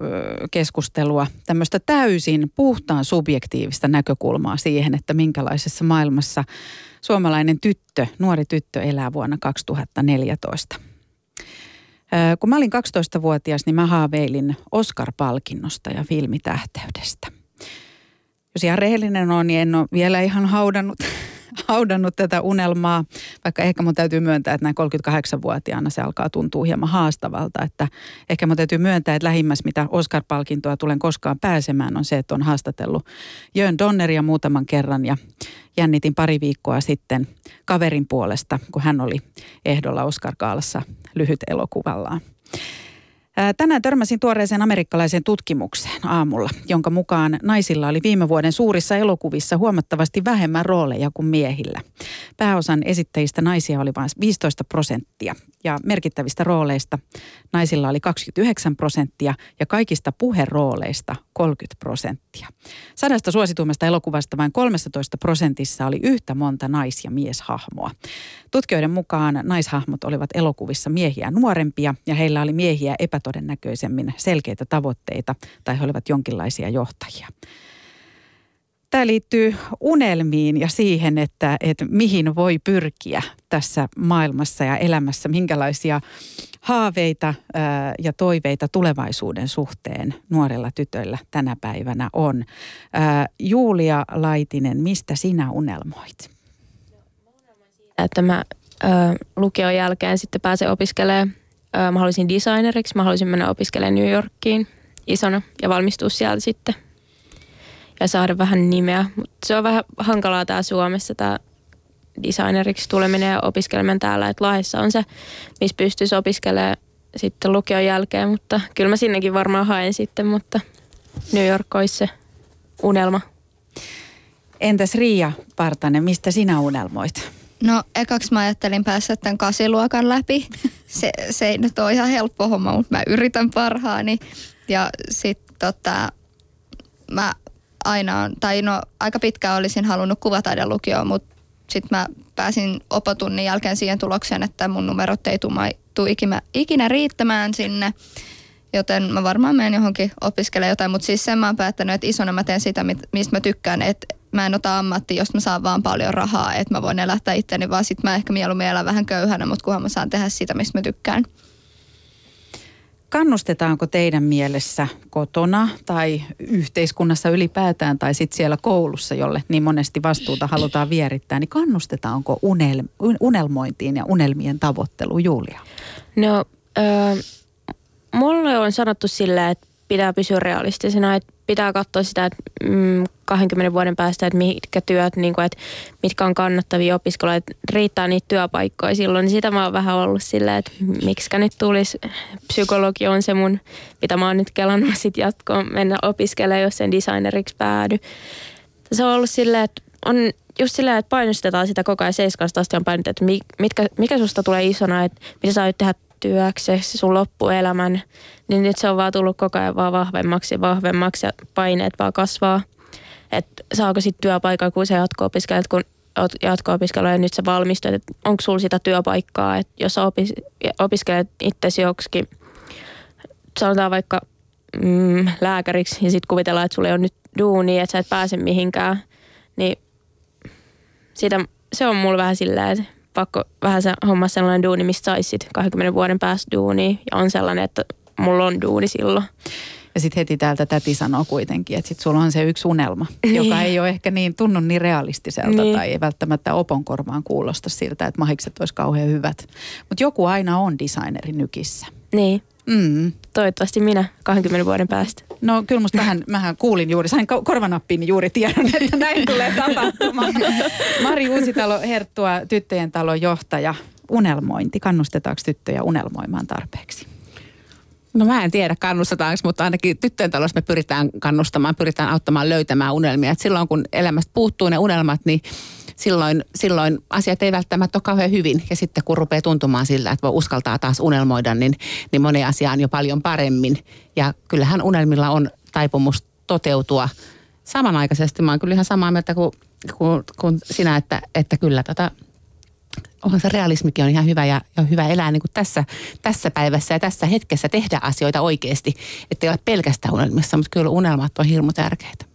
Speaker 3: keskustelua. Tämmöistä täysin puhtaan subjektiivista näkökulmaa siihen, että minkälaisessa maailmassa suomalainen tyttö, nuori tyttö elää vuonna 2014. Kun mä olin 12-vuotias, niin mä haaveilin Oscar-palkinnosta ja filmitähteydestä. Jos ihan rehellinen on, niin en ole vielä ihan haudannut (laughs) haudannut tätä unelmaa, vaikka ehkä mun täytyy myöntää, että näin 38-vuotiaana se alkaa tuntua hieman haastavalta. Että ehkä mun täytyy myöntää, että lähimmäs mitä Oscar-palkintoa tulen koskaan pääsemään on se, että on haastatellut Jön Donneria muutaman kerran ja jännitin pari viikkoa sitten kaverin puolesta, kun hän oli ehdolla Oscar-kaalassa lyhyt elokuvallaan. Tänään törmäsin tuoreeseen amerikkalaiseen tutkimukseen aamulla, jonka mukaan naisilla oli viime vuoden suurissa elokuvissa huomattavasti vähemmän rooleja kuin miehillä. Pääosan esittäjistä naisia oli vain 15 prosenttia ja merkittävistä rooleista naisilla oli 29 prosenttia ja kaikista puherooleista 30 prosenttia. Sadasta suosituimmasta elokuvasta vain 13 prosentissa oli yhtä monta nais- ja mieshahmoa. Tutkijoiden mukaan naishahmot olivat elokuvissa miehiä nuorempia ja heillä oli miehiä epätodennäköisemmin selkeitä tavoitteita tai he olivat jonkinlaisia johtajia. Tämä liittyy unelmiin ja siihen, että, että mihin voi pyrkiä tässä maailmassa ja elämässä, minkälaisia haaveita ja toiveita tulevaisuuden suhteen nuorella tytöllä tänä päivänä on. Julia Laitinen, mistä sinä unelmoit?
Speaker 4: Että mä lukion jälkeen sitten pääsen opiskelemaan. Mä haluaisin designeriksi, mä haluaisin mennä opiskelemaan New Yorkiin isona ja valmistua sieltä sitten ja saada vähän nimeä. Mutta se on vähän hankalaa tää Suomessa tämä designeriksi tuleminen ja opiskeleminen täällä. Että Lahdessa on se, missä pystyisi opiskelemaan sitten lukion jälkeen, mutta kyllä mä sinnekin varmaan haen sitten, mutta New York olisi se unelma.
Speaker 3: Entäs Riia Partanen, mistä sinä unelmoit?
Speaker 5: No ekaksi mä ajattelin päästä tämän kasiluokan läpi. Se, se ei nyt ole ihan helppo homma, mutta mä yritän parhaani. Ja sitten tota, mä aina on, tai no aika pitkään olisin halunnut kuvataiden lukioon, mutta sitten mä pääsin opotunnin jälkeen siihen tulokseen, että mun numerot ei tule ikinä, ikinä riittämään sinne. Joten mä varmaan menen johonkin opiskelemaan jotain, mutta siis sen mä oon päättänyt, että isona mä teen sitä, mistä mä tykkään, että mä en ota ammatti, jos mä saan vaan paljon rahaa, että mä voin elättää itteni, vaan sit mä ehkä mieluummin elän vähän köyhänä, mutta kunhan mä saan tehdä sitä, mistä mä tykkään.
Speaker 3: Kannustetaanko teidän mielessä kotona tai yhteiskunnassa ylipäätään tai sitten siellä koulussa, jolle niin monesti vastuuta halutaan vierittää, niin kannustetaanko unel, unelmointiin ja unelmien tavoitteluun, Julia?
Speaker 4: No, äh, mulle on sanottu sillä, että pitää pysyä realistisena, että pitää katsoa sitä, että mm, 20 vuoden päästä, että mitkä työt, niin kuin, että mitkä on kannattavia opiskeluja, että riittää niitä työpaikkoja silloin. Niin sitä mä oon vähän ollut silleen, että miksi nyt tulisi, psykologi on se mun, mitä mä oon nyt kelannut (laughs) sit jatkoon mennä opiskelemaan, jos sen designeriksi päädy. Se on ollut silleen, että on just silleen, että painostetaan sitä koko ajan seiskasta asti on painotettu, että mitkä, mikä susta tulee isona, että mitä sä tehdä työksesi sun loppuelämän, niin nyt se on vaan tullut koko ajan vaan vahvemmaksi ja vahvemmaksi ja paineet vaan kasvaa. Että saako sitten työpaikan, kun sä jatko-opiskelet, kun oot jatko-opiskelua ja nyt sä valmistut, että onko sulla sitä työpaikkaa, että jos sä opis, opiskelet itsesi joksikin, sanotaan vaikka mm, lääkäriksi ja sitten kuvitellaan, että sulla on nyt duuni, että sä et pääse mihinkään, niin siitä, se on mulla vähän silleen, että pakko vähän se homma sellainen duuni, mistä saisit 20 vuoden päästä duuni ja on sellainen, että mulla on duuni silloin.
Speaker 3: Ja sitten heti täältä täti sanoo kuitenkin, että sitten sulla on se yksi unelma,
Speaker 4: Niin.
Speaker 3: joka ei ole ehkä niin tunnu niin realistiselta
Speaker 4: Niin.
Speaker 3: tai ei välttämättä opon korvaan kuulosta siltä, että mahikset olisi kauhean hyvät. Mutta joku aina on designeri nykissä.
Speaker 4: Niin,
Speaker 3: Mm.
Speaker 4: toivottavasti minä 20 vuoden päästä.
Speaker 3: No kyllä musta vähän, mähän kuulin juuri, sain ko- korvanappiin niin juuri tiedon, että näin tulee tapahtumaan. (laughs) Mari Uusitalo, Herttua, tyttöjen talon johtaja. Unelmointi, kannustetaanko tyttöjä unelmoimaan tarpeeksi?
Speaker 1: No mä en tiedä kannustetaanko, mutta ainakin tyttöjen talossa me pyritään kannustamaan, pyritään auttamaan löytämään unelmia. Et silloin kun elämästä puuttuu ne unelmat, niin silloin, silloin asiat ei välttämättä ole kauhean hyvin. Ja sitten kun rupeaa tuntumaan sillä, että voi uskaltaa taas unelmoida, niin, niin moni asia on jo paljon paremmin. Ja kyllähän unelmilla on taipumus toteutua samanaikaisesti. Mä oon kyllä ihan samaa mieltä kuin, kuin, kuin sinä, että, että kyllä tota, onhan se realismikin on ihan hyvä ja, ja hyvä elää niin kuin tässä, tässä päivässä ja tässä hetkessä tehdä asioita oikeasti. Että ei ole pelkästään unelmissa, mutta kyllä unelmat on hirmu tärkeitä.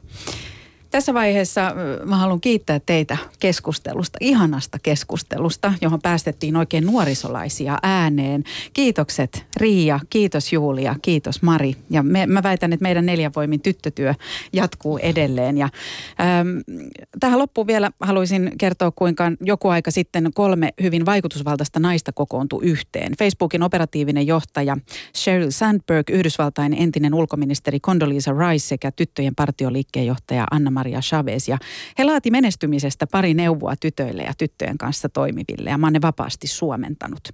Speaker 3: Tässä vaiheessa mä haluan kiittää teitä keskustelusta, ihanasta keskustelusta, johon päästettiin oikein nuorisolaisia ääneen. Kiitokset Riia, kiitos Julia, kiitos Mari. Ja me, mä väitän, että meidän neljän voimin tyttötyö jatkuu edelleen. Ja, äm, tähän loppuun vielä haluaisin kertoa, kuinka joku aika sitten kolme hyvin vaikutusvaltaista naista kokoontui yhteen. Facebookin operatiivinen johtaja Sheryl Sandberg, Yhdysvaltain entinen ulkoministeri Condoleezza Rice sekä tyttöjen partioliikkeen johtaja Anna-Maria Chavez. Ja he laati menestymisestä pari neuvoa tytöille ja tyttöjen kanssa toimiville ja mä oon ne vapaasti suomentanut.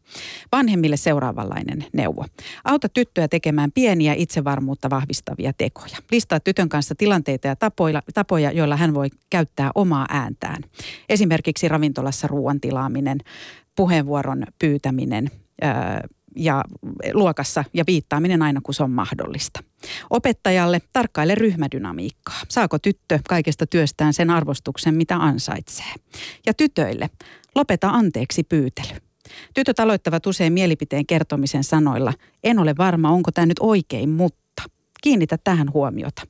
Speaker 3: Vanhemmille seuraavanlainen neuvo. Auta tyttöä tekemään pieniä itsevarmuutta vahvistavia tekoja. Listaa tytön kanssa tilanteita ja tapoja, tapoja joilla hän voi käyttää omaa ääntään. Esimerkiksi ravintolassa ruoan tilaaminen, puheenvuoron pyytäminen, ää, ja luokassa ja viittaaminen aina kun se on mahdollista. Opettajalle tarkkaile ryhmädynamiikkaa. Saako tyttö kaikesta työstään sen arvostuksen, mitä ansaitsee? Ja tytöille lopeta anteeksi pyytely. Tytöt aloittavat usein mielipiteen kertomisen sanoilla, en ole varma, onko tämä nyt oikein, mutta kiinnitä tähän huomiota.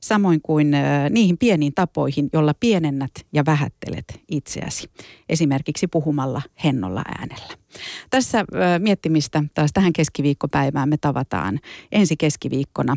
Speaker 3: Samoin kuin äh, niihin pieniin tapoihin, jolla pienennät ja vähättelet itseäsi. Esimerkiksi puhumalla hennolla äänellä. Tässä äh, miettimistä taas tähän keskiviikkopäivään me tavataan ensi keskiviikkona